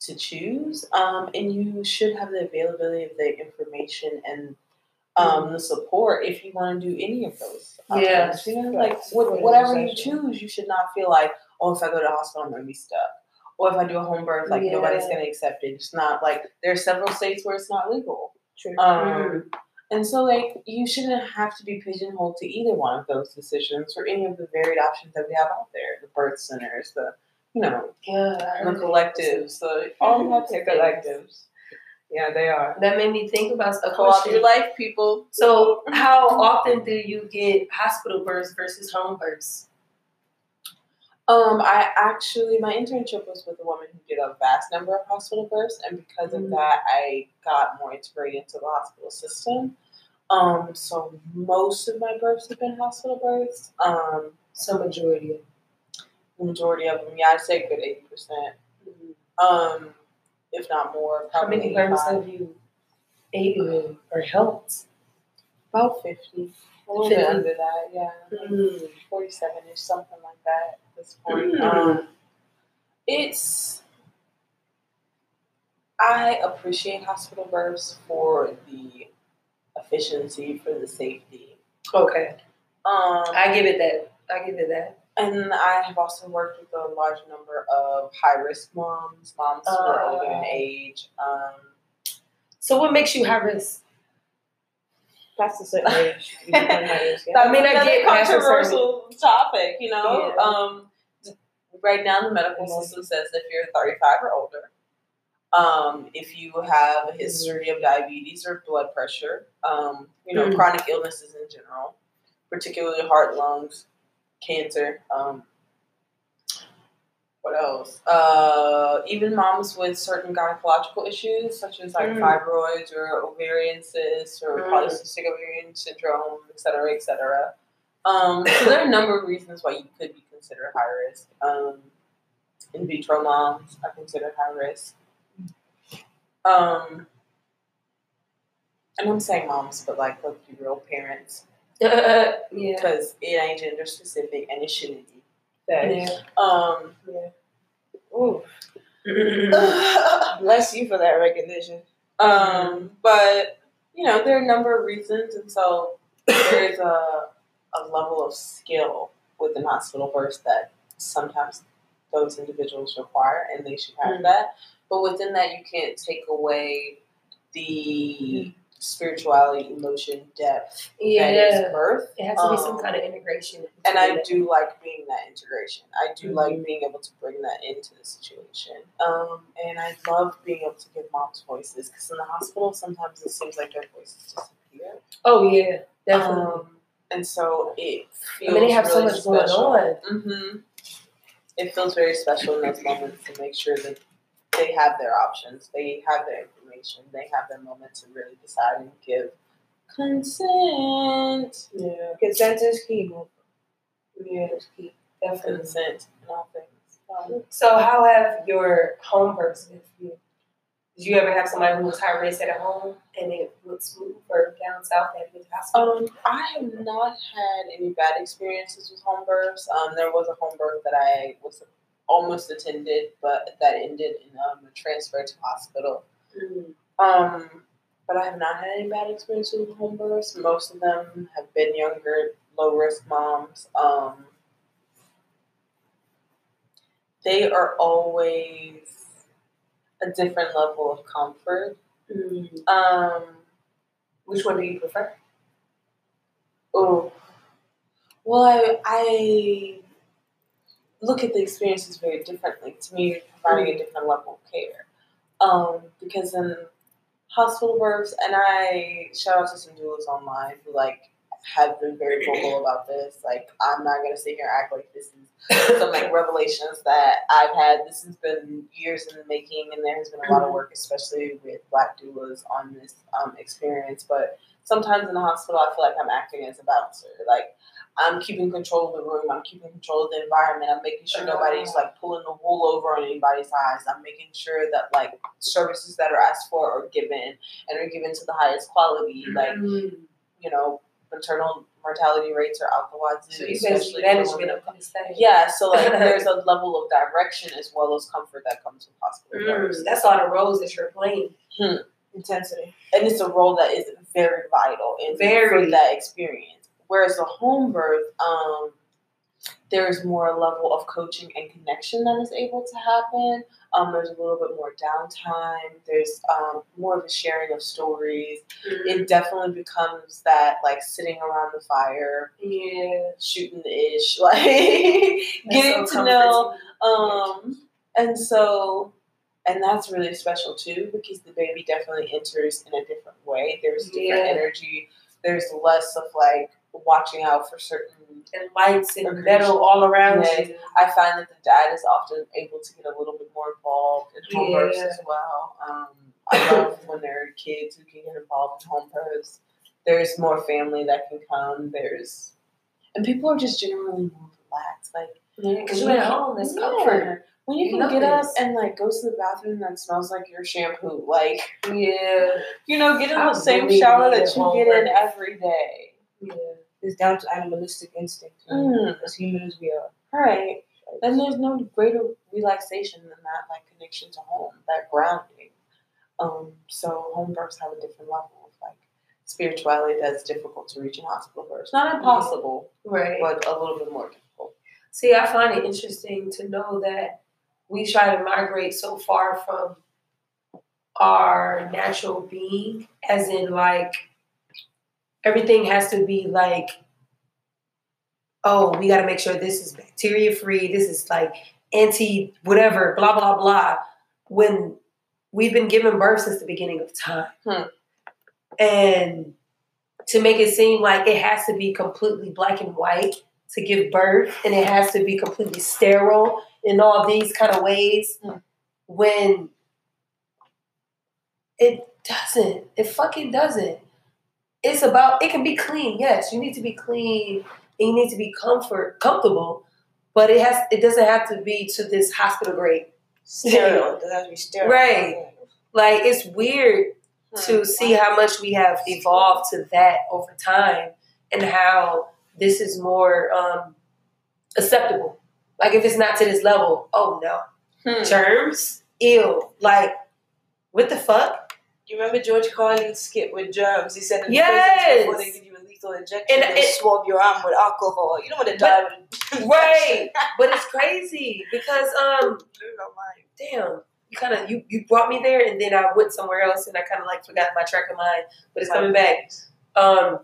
to choose, um, and you should have the availability of the information and um, the support if you want to do any of those. Yeah. options. you know, like Right. what, Right. whatever you choose, you should not feel like, oh, if I go to the hospital, I'm going to be stuck. Or if I do a home birth, like Yeah. nobody's going to accept it. It's not like there are several states where it's not legal. True. Um, And so, like, you shouldn't have to be pigeonholed to either one of those decisions or any of the varied options that we have out there the birth centers, the, you know, Yeah, the collectives, the all The collectives. Yeah, they are. That made me think about a op your life, people. So, how often do you get hospital births versus home births? Um, I actually my internship was with a woman who did a vast number of hospital births, and because of Mhm. that, I got more integrated into the hospital system. Um, so most of my births have been hospital births. Um, So majority of the majority of them, yeah, I'd say a good eighty percent. Um, if not more, How many 85. have you aided or helped? About fifty. A little 50. bit under that, yeah. Mm. Forty-seven ish, something like that at this point. Mm. Um, it's I appreciate hospital births for the efficiency, for the safety. Okay, Um, I give it that. I give it that. And I have also worked with a large number of high risk moms, moms who are older in Uh. age. Um, So what makes you high risk? Past a certain age, you become high risk. I mean, I get a controversial topic, you know. Yeah. Um, right now, the medical system says if you're 35 or older, um, if you have a history of diabetes or blood pressure, um, you know, Mm. chronic illnesses in general, particularly heart, lungs, cancer. Um, what else? Uh, even moms with certain gynecological issues, such as like Mm. fibroids or ovarian cysts or Mm. polycystic ovarian syndrome, et cetera, et cetera. Um, so there are a number of reasons why you could be considered high risk. Um, in vitro moms are considered high risk. Um, and I'm saying moms, but like let's be real parents yeah. because it ain't gender specific and it shouldn't be. Yeah. Um, Ooh, Mm-hmm. bless you for that recognition. Um, but you know, there are a number of reasons, and so there's a a level of skill within hospital births that sometimes those individuals require, and they should have Mm. that. But within that, you can't take away the spirituality, emotion, depth that Yeah. is birth. It has to be some Um, kind of integration. And I it. do like being that integration. I do Mhm. like being able to bring that into the situation. Um, and I love being able to give moms voices because in the hospital, sometimes it seems like their voices disappear. Oh yeah, definitely. Um, and so it I feels mean, they have so really much going special. on. hmm It feels very special in those moments to make sure that they have their options, they have their they have their moment to really decide and give consent. Yeah, Consent is key. Yeah, It's key. definitely. Consent in all things. Um, So, how have your home births been for you? Did you ever have somebody who was high risk at home and it went smooth or down south at the hospital? Um, I have not had any bad experiences with home births. Um, there was a home birth that I was almost attended, but that ended in um, a transfer to hospital. Mm. Um, but I have not had any bad experiences with home births. Most of them have been younger, low risk moms. Um, they are always a different level of comfort. Mm. Um, Which one do you prefer? Oh, well, I, I look at the experiences very differently. To me, providing a different level of care. Um, because in hospital births, and I shout out to some doulas online who like have been very vocal about this. Like, I'm not gonna sit here and act like this is some like revelations that I've had. This has been years in the making, and there has been a lot of work, especially with Black doulas, on this um, experience. But sometimes in the hospital, I feel like I'm acting as a bouncer. Like I'm keeping control of the room. I'm keeping control of the environment. I'm making sure nobody's like pulling the wool over on anybody's eyes. I'm making sure that like services that are asked for are given and are given to the highest quality. Like Mm. you know, maternal mortality rates are out the wazoo. so especially management of. Yeah, so like there's a level of direction as well as comfort that comes with hospital Mm. That's all the roles that you're playing. Intensity. and it's a role that is very vital and Very. for that experience. Whereas a home birth, um, there is more a level of coaching and connection that is able to happen. Um, there's a little bit more downtime. There's um, more of a sharing of stories. Mm. It definitely becomes that like sitting around the fire, Yeah. shooting the ish, like getting so to know um, and so, and that's really special too because the baby definitely enters in a different way. There's different Yeah. energy. There's less of like watching out for certain. and lights and metal all around Yeah. you. I find that the dad is often able to get a little bit more involved in home births Yeah. as well. Um, I love when there are kids who can get involved in home births. There's more family that can come. There's, and people are just generally more relaxed. Like Because you're at home, there's Yeah. comfort. When you can know get up and like go to the bathroom that smells like your shampoo, like Yeah. you know, get in I the same really shower that you get in every day. Yeah. It's down to animalistic instinct. Mm. As human as we are. Right. And there's no greater relaxation than that like connection to home, that grounding. Um, so home births have a different level of like spirituality that's difficult to reach in hospital births. Not impossible, Right. but a little bit more difficult. See, I find it interesting to know that we try to migrate so far from our natural being, as in like everything has to be like, oh, we got to make sure this is bacteria free. This is like anti whatever, blah blah blah. When we've been given birth since the beginning of time, Hmm. and to make it seem like it has to be completely black and white to give birth, and it has to be completely sterile in all these kind of ways, Hmm. when it doesn't. It fucking doesn't. It's about it can be clean. Yes, you need to be clean and you need to be comfort comfortable, but it has it doesn't have to be to this hospital grade. Sterile. It doesn't have to be sterile. Right. Like it's weird to see how much we have evolved to that over time and how this is more um, acceptable. Like if it's not to this level, oh no, Hmm. germs, ew. Like what the fuck? You remember George Carlin's skit with germs? He said in Yes. before they give you a lethal injection, And they it- swab your arm with alcohol. You don't want to die with Right. But it's crazy because um, Blew my mind. damn, you kind of you you brought me there and then I went somewhere else and I kind of like forgot my track of mind, but it's coming back. Um.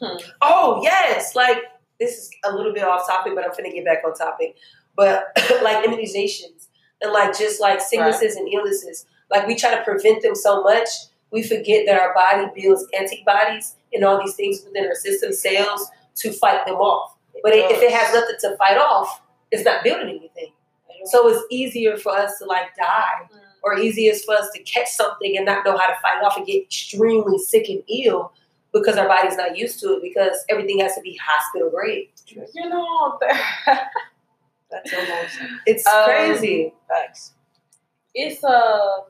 Hmm. Oh yes, like this is a little bit off topic, but I'm finna get back on topic. But like immunizations and like just like sicknesses and illnesses, like we try to prevent them so much, we forget that our body builds antibodies and all these things within our system, cells to fight them off. But it, if it has nothing to fight off, it's not building anything. So it's easier for us to like die or easiest for us to catch something and not know how to fight off and get extremely sick and ill because our body's not used to it because everything has to be hospital grade. You know, That's almost It's Um, crazy. facts. it's uh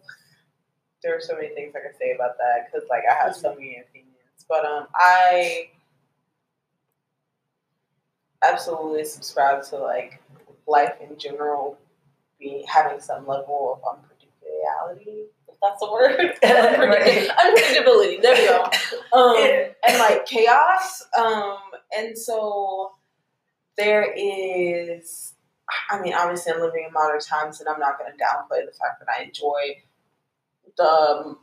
there are so many things I can say about that because like I have so many opinions, but um I absolutely subscribe to like life in general being having some level of unpredictability. That's a word, unpredictability. There we go. Um, and like chaos. Um, and so there is. I mean, obviously, I'm living in modern times, and I'm not going to downplay the fact that I enjoy the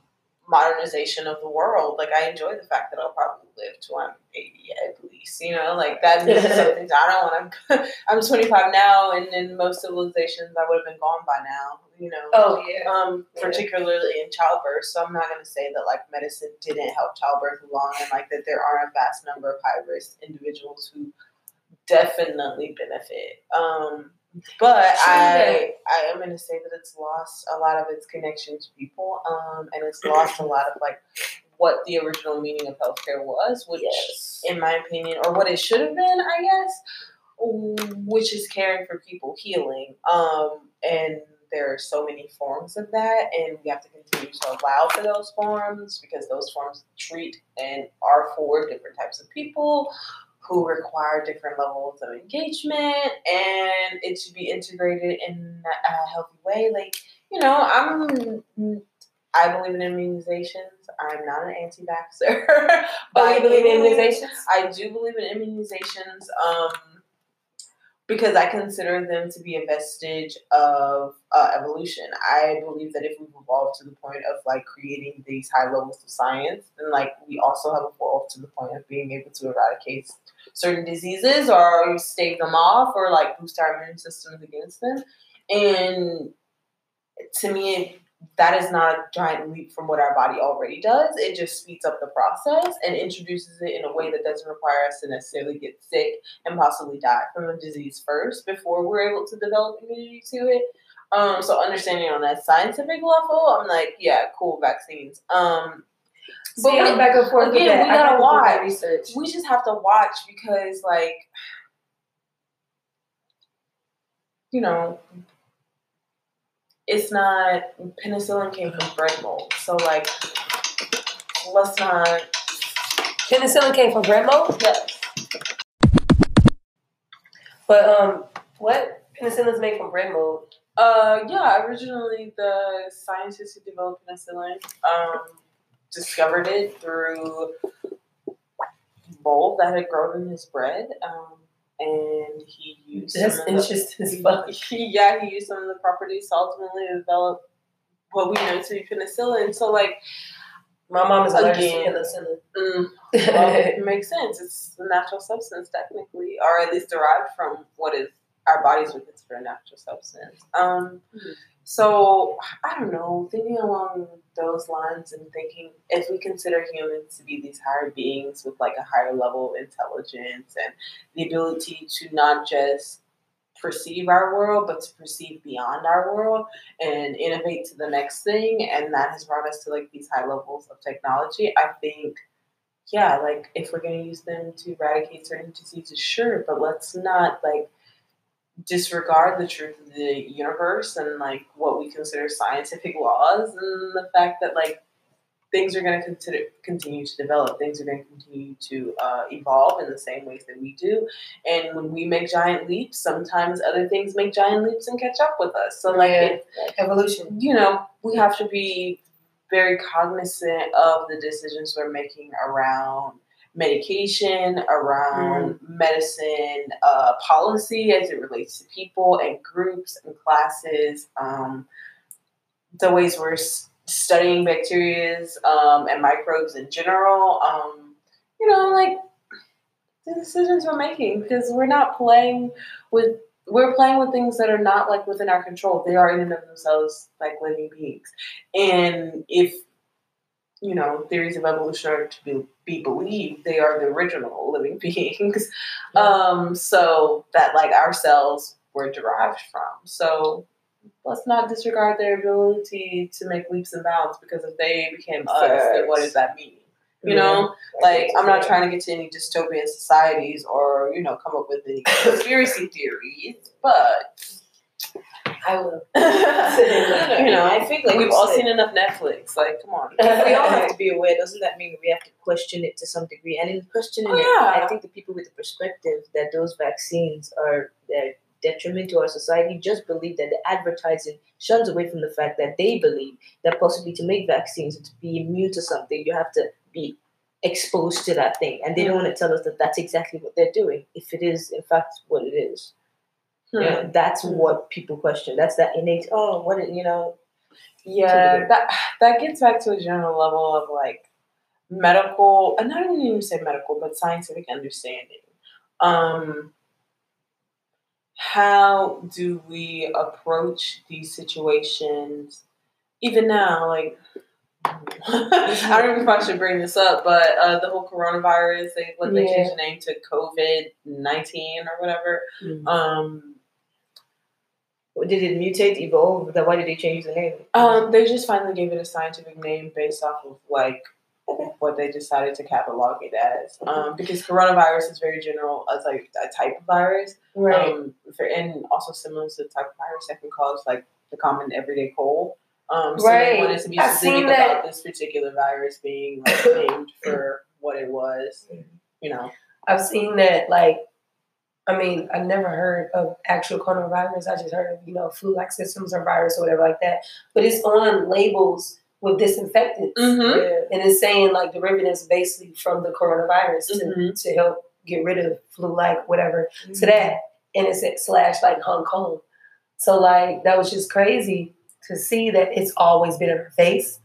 modernization of the world. Like, I enjoy the fact that I'll probably live till I'm 80 at least. You know, like that means something. I don't want to. I'm 25 now, and in most civilizations, I would have been gone by now. You know. Oh yeah. Um, Yeah. particularly in childbirth. So I'm not going to say that like medicine didn't help childbirth along, and like that there are a vast number of high risk individuals who definitely benefit. Um, but I. I am going to say that it's lost a lot of its connection to people, um, and it's lost a lot of like what the original meaning of healthcare was, which Yes. in my opinion, or what it should have been, I guess, which is caring for people, healing. Um, and there are so many forms of that, and we have to continue to allow for those forms because those forms treat and are for different types of people who require different levels of engagement, and it should be integrated in a healthy way. Like, you know, I'm. I believe in immunizations. I'm not an anti-vaxxer. By you believe in immunizations? I do believe in immunizations um, because I consider them to be a vestige of uh, evolution. I believe that if we've evolved to the point of like creating these high levels of science, then like we also have evolved to the point of being able to eradicate certain diseases or stave them off or like boost our immune systems against them. And to me, that is not a giant leap from what our body already does. It just speeds up the process and introduces it in a way that doesn't require us to necessarily get sick and possibly die from a disease first before we're able to develop immunity to it. Um, so understanding on that scientific level, I'm like, yeah, cool vaccines. Um, But but I'm we, back and forth with again, that. we gotta to watch. research. we just have to watch because, like, you know, it's not penicillin came from bread mold, so like, let's not. Penicillin came from bread mold, Yes. but um, what penicillin is made from bread mold? Uh, yeah. Originally, the scientists who developed penicillin um, discovered it through mold that had grown in his bread, um, and he used That's some of the- interesting as fuck. He, yeah, he used some of the properties to ultimately develop what we know to be penicillin. So like, My mom is allergic Again. to penicillin. mm, well, it makes sense. It's a natural substance technically, or at least derived from what is our bodies would consider a natural substance. Um, Mhm. So I don't know, thinking along those lines and thinking if we consider humans to be these higher beings with like a higher level of intelligence and the ability to not just perceive our world but to perceive beyond our world and innovate to the next thing and that has brought us to like these high levels of technology i think yeah like if we're going to use them to eradicate certain diseases sure but let's not like disregard the truth of the universe and like what we consider scientific laws and the fact that like things are going to consider continue to develop things are going to continue to uh, evolve in the same ways that we do and when we make giant leaps sometimes other things make giant leaps and catch up with us so like Yeah. it, Evolution. you know we have to be very cognizant of the decisions we're making around medication, around medicine uh, policy as it relates to people and groups and classes, um, the ways we're s- studying bacterias um, and microbes in general. Um, you know, like the decisions we're making because we're not playing with we're playing with things that are not like within our control. They are in and of themselves like living beings. And if you know theories of evolution are to be, be believed, they are the original living beings. Um, so that like our cells were derived from. So let's not disregard their ability to make leaps and bounds because if they became us, then what does that mean? You know, like I'm not trying to get to any dystopian societies or you know come up with any conspiracy theories, but I will. you know, I think like we've all said, seen enough Netflix. Like, come on. we all have to be aware, doesn't that mean we have to question it to some degree? And in questioning Oh, it. I think the people with the perspective that those vaccines are detriment to our society just believe that the advertising shuns away from the fact that they believe that possibly to make vaccines and to be immune to something, you have to be exposed to that thing. And they don't mm. want to tell us that that's exactly what they're doing, if it is in fact what it is. Hmm. Know, that's what people question. That's that innate, oh, what, it, you know, Yeah, that that gets back to a general level of like medical, and I don't even say medical, but scientific understanding. Um, how do we approach these situations, even now? Like, I don't know if I should bring this up, but uh, the whole coronavirus, they what they changed the name to COVID nineteen or whatever. Mm. Um, did it mutate, evolve? Then Why did they change the name? Um, they just finally gave it a scientific name based off of like what they decided to catalog it as. Um, because coronavirus is very general as like a type of virus. Right. Um, for, and also similar to the type of virus that can cause like the common everyday cold. Um, so Right. they wanted to be I've specific about this particular virus being like named for what it was. You know. I've seen that, like, I mean, I never heard of actual coronavirus. I just heard of, you know, flu-like symptoms or virus or whatever like that. But it's on labels with disinfectants. Mm-hmm. And it's saying, like, derivatives basically from the coronavirus to, Mhm. to help get rid of flu-like whatever. To that. And it's at slash, like, Hong Kong. So, like, that was just crazy to see that it's always been in our face.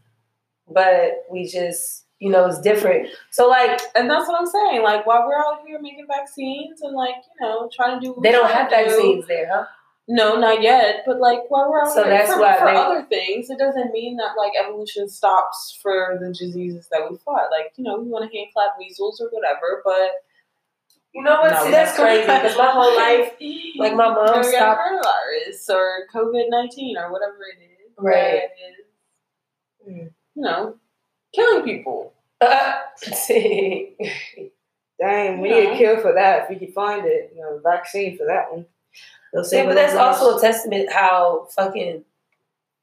But we just, you know, it's different. So, like, And that's what I'm saying. Like while we're out here making vaccines and like you know trying to do they don't have to do, vaccines there, huh? No, not yet. But like while we're out So here that's for, why for they- other things, it doesn't mean that like evolution stops for the diseases that we fought. Like you know, we want to hand clap measles or whatever, but You know what? no, See, that's crazy because my whole life, like, my mom stopped- coronavirus or COVID nineteen or whatever it is, Right. that is, Mm. you know, killing people. see, Dang, we Yeah. need a cure for that. If we could find it, you know, vaccine for that one. They'll See, save but that's also a testament how fucking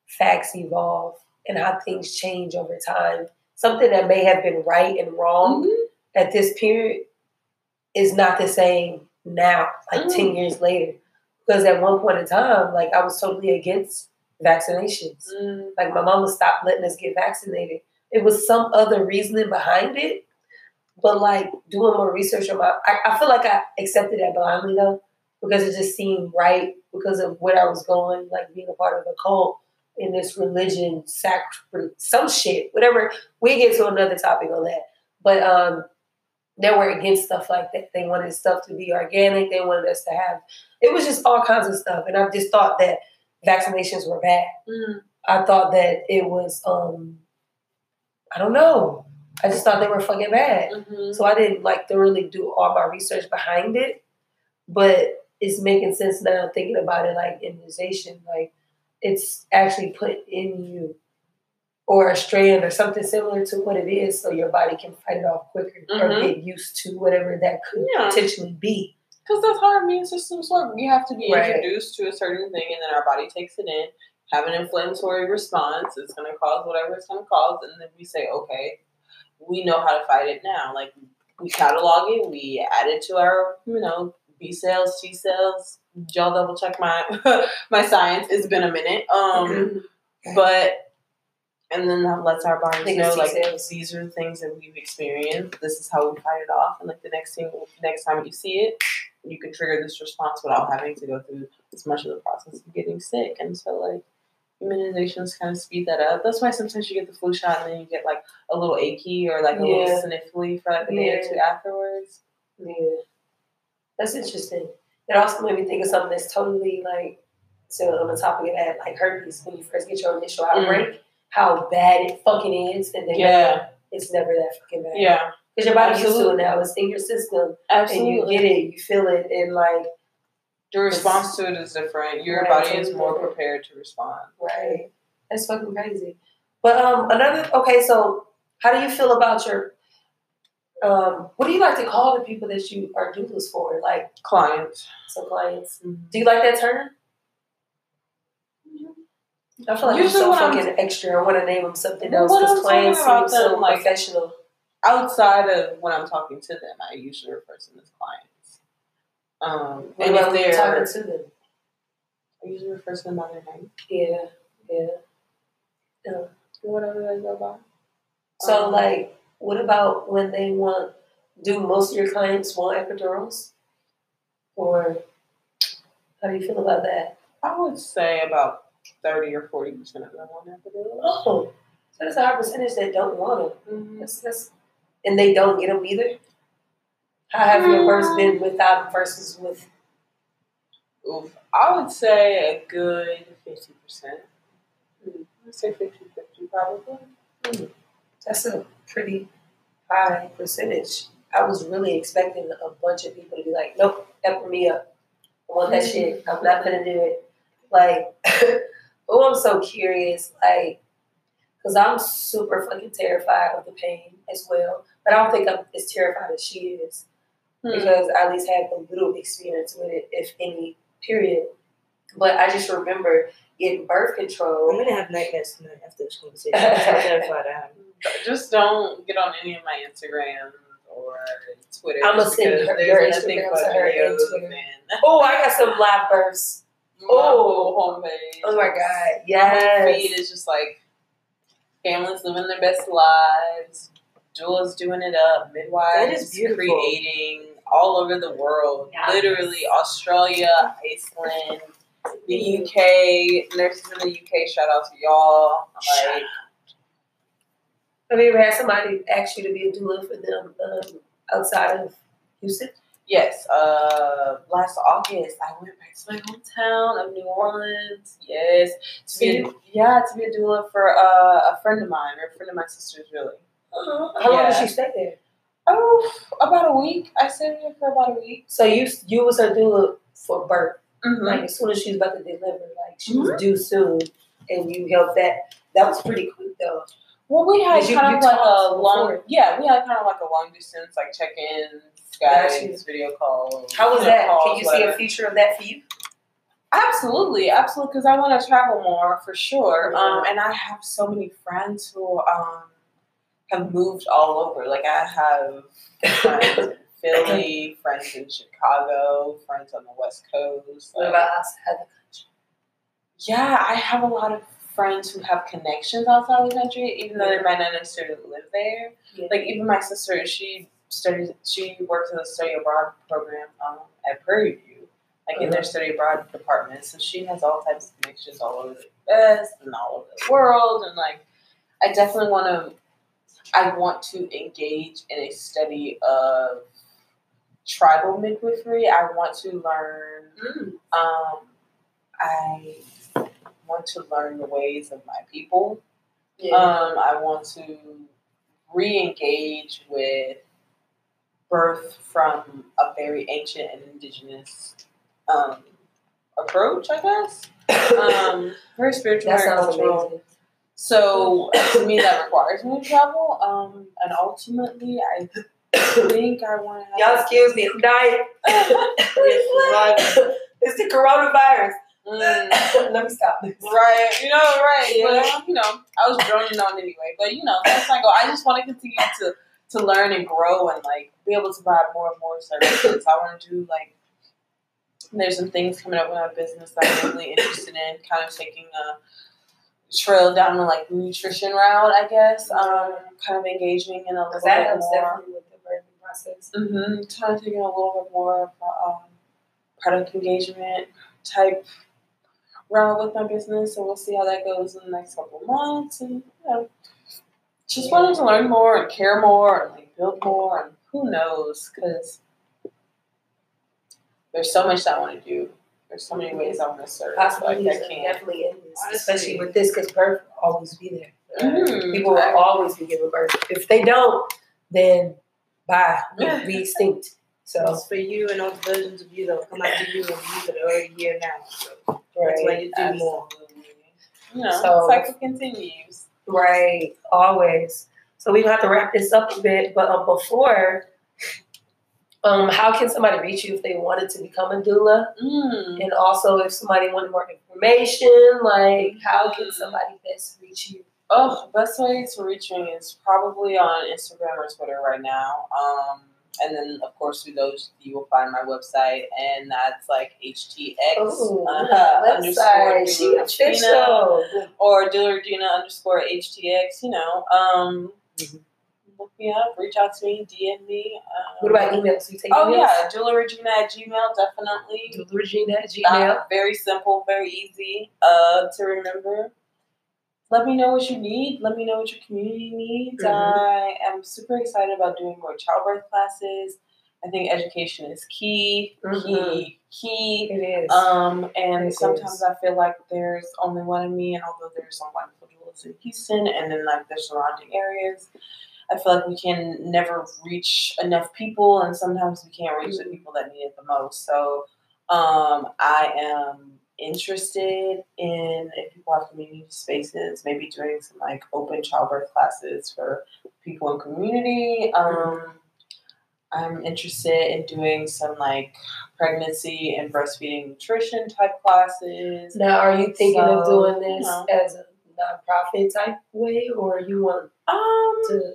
facts evolve and how things change over time. Something that may have been right and wrong Mhm. at this period is not the same now, like Mm. 10 years later. Because at one point in time, like I was totally against vaccinations. Mm. Like my mama stopped letting us get vaccinated. It was some other reasoning behind it. But like doing more research on my I, I feel like I accepted that blindly though, because it just seemed right because of where I was going, like being a part of the cult. in this religion, sac some shit, whatever. We get to another topic on that, but um, they were against stuff like that. They wanted stuff to be organic. They wanted us to have. It was just all kinds of stuff, and I just thought that vaccinations were bad. Mm. I thought that it was. um I don't know. I just thought they were fucking bad. Mm-hmm. So I didn't like thoroughly do all my research behind it, but it's making sense now thinking about it like immunization. Like it's actually put in you or a strand or something similar to what it is so your body can fight it off quicker or Mhm. get used to whatever that could Yeah. potentially be. Because that's how our immune systems work. We have to be Right. introduced to a certain thing, and then our body takes it in, have an inflammatory response. It's going to cause whatever it's going to cause, and then we say, okay, we know how to fight it now. Like we catalog it, we add it to our, you know, B cells, T cells. Y'all double check my my science. It's been a minute. Um, but and then that lets our bodies know like these are the things that we've experienced. This is how we fight it off, and like the next thing, next time you see it, you can trigger this response without having to go through as much of the process of getting sick. And so like immunizations kind of speed that up. That's why sometimes you get the flu shot and then you get like a little achy or like a Yeah. little sniffly for like a day or two afterwards. Yeah. That's interesting. It also made me think of something that's totally like, so on the topic of that, like herpes, when you first get your initial outbreak, how bad it fucking is, and then Mm. Yeah, it's never that fucking bad. yeah, Because your body's used to it now. It's in your system, absolutely. and you get it, you feel it, and like, The response to it is different. Your Right, body is more prepared to respond. right. That's fucking crazy. But um, another okay. So, how do you feel about your um? What do you like to call the people that you are doulas for? Like Clients. some clients. Mhm. Do you like that term? I feel like Usually so when I'm- fucking extra. I want to name them something else because I'm clients seem so like- professional. outside of when I'm talking to them, I usually refer to them as clients. Um, What and about if they're, talking to them? I usually refer to them by their name, Yeah, yeah. yeah. whatever they go by. So, Um, like, what about when they want? Do most of your clients want epidurals, or how do you feel about that? I would say about thirty or forty percent of them want epidural. Oh, so there's a high percentage that don't want them. Mhm. That's, that's, and they don't get them either. How have your births been without versus with? Oof. I would say a good fifty percent. Mm, I'd say 50-50 probably. Mm. That's a pretty high percentage. I was really expecting a bunch of people to be like, "Nope, pepper me up. I want that shit. Mm. I'm not gonna do it." Like, oh, I'm so curious. Like, because I'm super fucking terrified of the pain as well. But I don't think I'm as terrified as she is Hmm. because I at least had a little experience with it, if any. Period. But I just remember getting birth control. I'm control. gonna have nightmares tonight after this conversation. That's how terrified I am. Just don't get on any of my Instagram or Twitter. I'ma just send because her- there's your nothing Instagram but to her and Twitter. Oh, I got some live births. Oh. whole homepage. Oh my god, My yes. feed is just like families living their best lives, doulas doing it up, midwives That is beautiful. creating all over the world. Literally Australia, Iceland, the UK, nurses in the UK, shout out to y'all. Like Have you ever had somebody ask you to be a doula for them um, outside of Houston? Yes, uh, last August I went back to my hometown of New Orleans. Yes, to be a, yeah to be a doula for uh, a friend of mine, or a friend of my sister's really. Uh-huh. How long did Yeah. she stay there? Oh, about a week. I stayed here for about a week. So you you was her doula for birth, Mm-hmm. like as soon as she was about to deliver, like she was due soon, and you helped that. That was pretty quick though. Well, we had you- kind you of like a long, before? yeah, we had kind of like a long distance, like check in, you. video calls. How was that? calls, Can you see a feature of that for you? Absolutely, absolutely, because I want to travel more for sure. Yeah. Um, and I have so many friends who um have moved all over. Like I have friends in Philly, friends in Chicago, friends on the West Coast. What about outside the country? yeah, I have a lot of friends who have connections outside the country, even though they might not necessarily live there. Yeah. Like even my sister, she studied, she works in the study abroad program um, at Prairie View. like in their study abroad department. So she has all types of connections all over the U.S. and all over the world, and like I definitely want to. I want to engage in a study of tribal midwifery. I want to learn. Mm. Um, I want to learn the ways of my people. Yeah. Um, I want to re-engage with birth from a very ancient and indigenous um, approach, I guess. Um, very spiritual, that very sounds cultural. amazing. So to me, that requires me to travel. Um, and ultimately, I think I want to. Y'all excuse me, I'm dying. it's the coronavirus. Mm. Let me stop this. Right, you know, right. Yeah. But you know, I was droning on anyway. But you know, that's my goal. I just want to continue to to learn and grow and like be able to provide more and more services. I want to do like there's some things coming up with my business that I'm really interested in, kind of taking a trail down the like nutrition route, I guess. Um, kind of engaging in a little that bit more. with the birthing process. Mm-hmm. Kind of taking a little bit more of a um, product engagement type route with my business, so we'll see how that goes in the next couple of months. And you know, just wanting to learn more and care more and like build more, and who knows? Because there's so much that I want to do. There's so many ways I'm gonna serve. Like Possibilities I can't. definitely endless, especially with this, because birth will always be there. Mhm. People will always be giving birth. If they don't, then bye. We, we extinct. So It's for you and all the versions of you that will come after you and you that are already here now. So that's why you do more. You know, So- cycle continues. right, always. So we have to wrap this up a bit, but um, before, um, how can somebody reach you if they wanted to become a doula? Mm. And also, if somebody wanted more information, like how can somebody best reach you? Oh, best way to reach me is probably on Instagram or Twitter right now. Um, and then, of course, through those, you will find my website, and that's like HTX Oh, uh, underscore website. She Doula Regina or Doula Regina underscore HTX. You know, um, Mhm. Look me up, reach out to me, DM me. Um, What about emails? You take Oh, emails? yeah, Doula Regina at Gmail, definitely. Regina at Uh, Gmail. very simple, very easy uh, to remember. Let me know what you need. Let me know what your community needs. Mhm. I am super excited about doing more childbirth classes. I think education is key, key, key. It is. Um, and It sometimes is. I feel like there's only one of me, and although there's some wonderful doulas in Houston and then like the surrounding areas, I feel like we can never reach enough people, and sometimes we can't reach the people that need it the most. So, um, I am interested in if people have community spaces, maybe doing some like open childbirth classes for people in community. Um, I'm interested in doing some like pregnancy and breastfeeding nutrition type classes. now, are you thinking of doing this you know. as a nonprofit type way, or you want Um, to?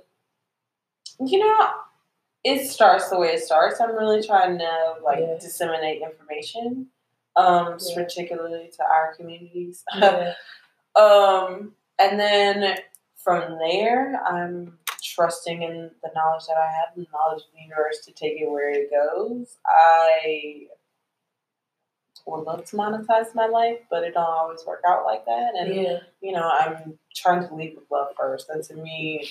You know, it starts the way it starts. I'm really trying to like Yeah. disseminate information, um, Yeah. particularly to our communities. Yeah. um, and then from there, I'm trusting in the knowledge that I have, the knowledge of the universe to take it where it goes. I would love to monetize my life, but it don't always work out like that. And yeah. you know, I'm trying to lead with love first. And to me,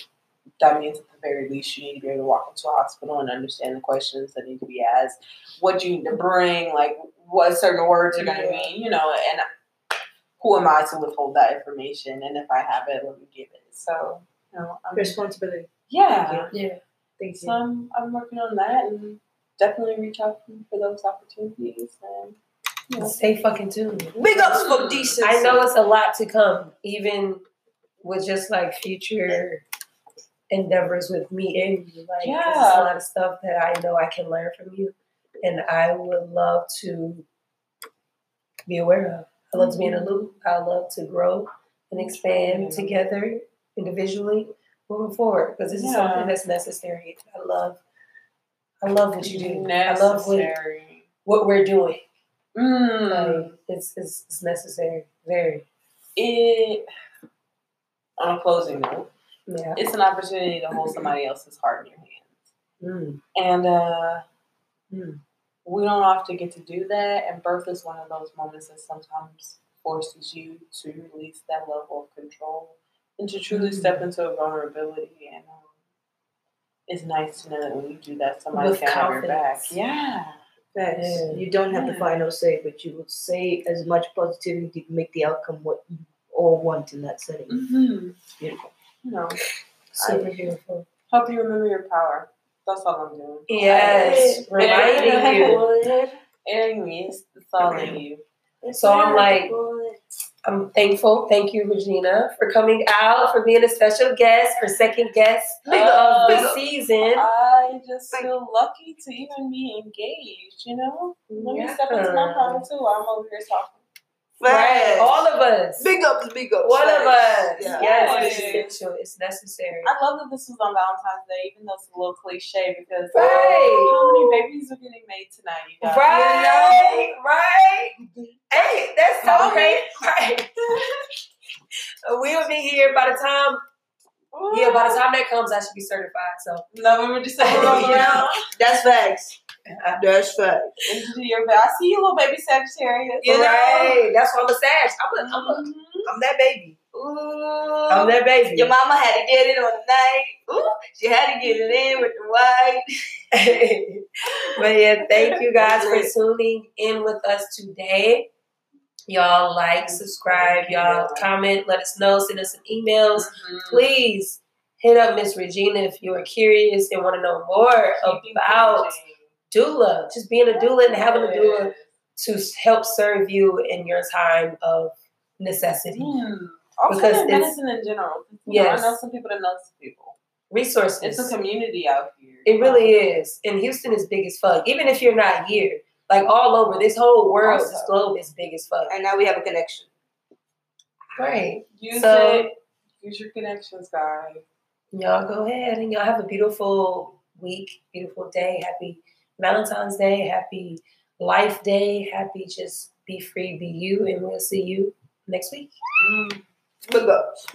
that means at the very least you need to be able to walk into a hospital and understand the questions that need to be asked. What you need to bring, like what certain words are going to mean, you know, and who am I to withhold that information? And if I have it, let me give it. So, you know, I'm, Responsibility. yeah. Yeah. Thank So I'm, I'm working on that and definitely reach out for those opportunities. And, you know, Stay fucking tuned. Big ups for decency. I know it's a lot to come, even with just like future endeavors with me and you. Like, Yeah. it's a lot of stuff that I know I can learn from you, and I would love to be aware of. I love to be in a loop. I love to grow and expand Yeah. together individually moving forward because this is something that's necessary. I love, I love what you do. I love what, necessary. what we're doing. Mm. Like, it's, it's it's necessary. Very. it on a closing note, Yeah. it's an opportunity to hold somebody else's heart in your hands. Mm. And uh Mm. we don't often get to do that, and birth is one of those moments that sometimes forces you to release that level of control and to truly step into a vulnerability. And um, it's nice to know that when you do that, somebody With can have your back. Yeah. Facts. Yeah. You don't have the final say, but you will say as much positivity to make the outcome what you all want in that setting. Mm-hmm. Beautiful. You know, Super beautiful. help you remember your power. That's all I'm doing. Yes, reminding you. Airing me, it's, it's all in you. So I'm like, I'm thankful. Thank you, Regina, for coming out, for being a special guest, for second guest of the season. I just feel lucky to even be engaged, you know? Let me step into my power too. I'm over here talking. Right, all of us. Big ups, big ups. One of us. Yeah. Yes, it's essential. It's necessary. I love that this was on Valentine's Day, even though it's a little cliche because Right. how many babies are getting made tonight, you guys? Right, right. Mm-hmm. Hey, that's so Mommy. great. Right. we'll be here by the time. Yeah, by the time that comes, I should be certified. So no, we November, December roll around. That's facts. That's facts. Into your I see you, little baby Sagittarius. you know, that's why I'm a Sag. I'm a, I'm a, Mhm. I'm that baby. Ooh. I'm that baby. Your mama had to get it on the night. Ooh, she had to get it in with the white. but yeah, thank you guys for tuning in with us today. Y'all like, subscribe, y'all comment, let us know, send us some emails. Mhm. Please hit up Miss Regina if you are curious and want to know more about doula, just being a doula and having a doula to help serve you in your time of necessity. Hmm. Also, Because in medicine in general. You know, Yes. I know some people that know some people. Resources. It's a community out here. It really is. And Houston is big as fuck. Even if you're not here, like all over this whole world, this globe is big as fuck. And now we have a connection. Right. Use So- it. Use your connections, guys. Y'all go ahead and y'all have a beautiful week, beautiful day. Happy Valentine's Day. Happy Life Day. Happy just be free, be you. And we'll see you next week. Mm. Big ups.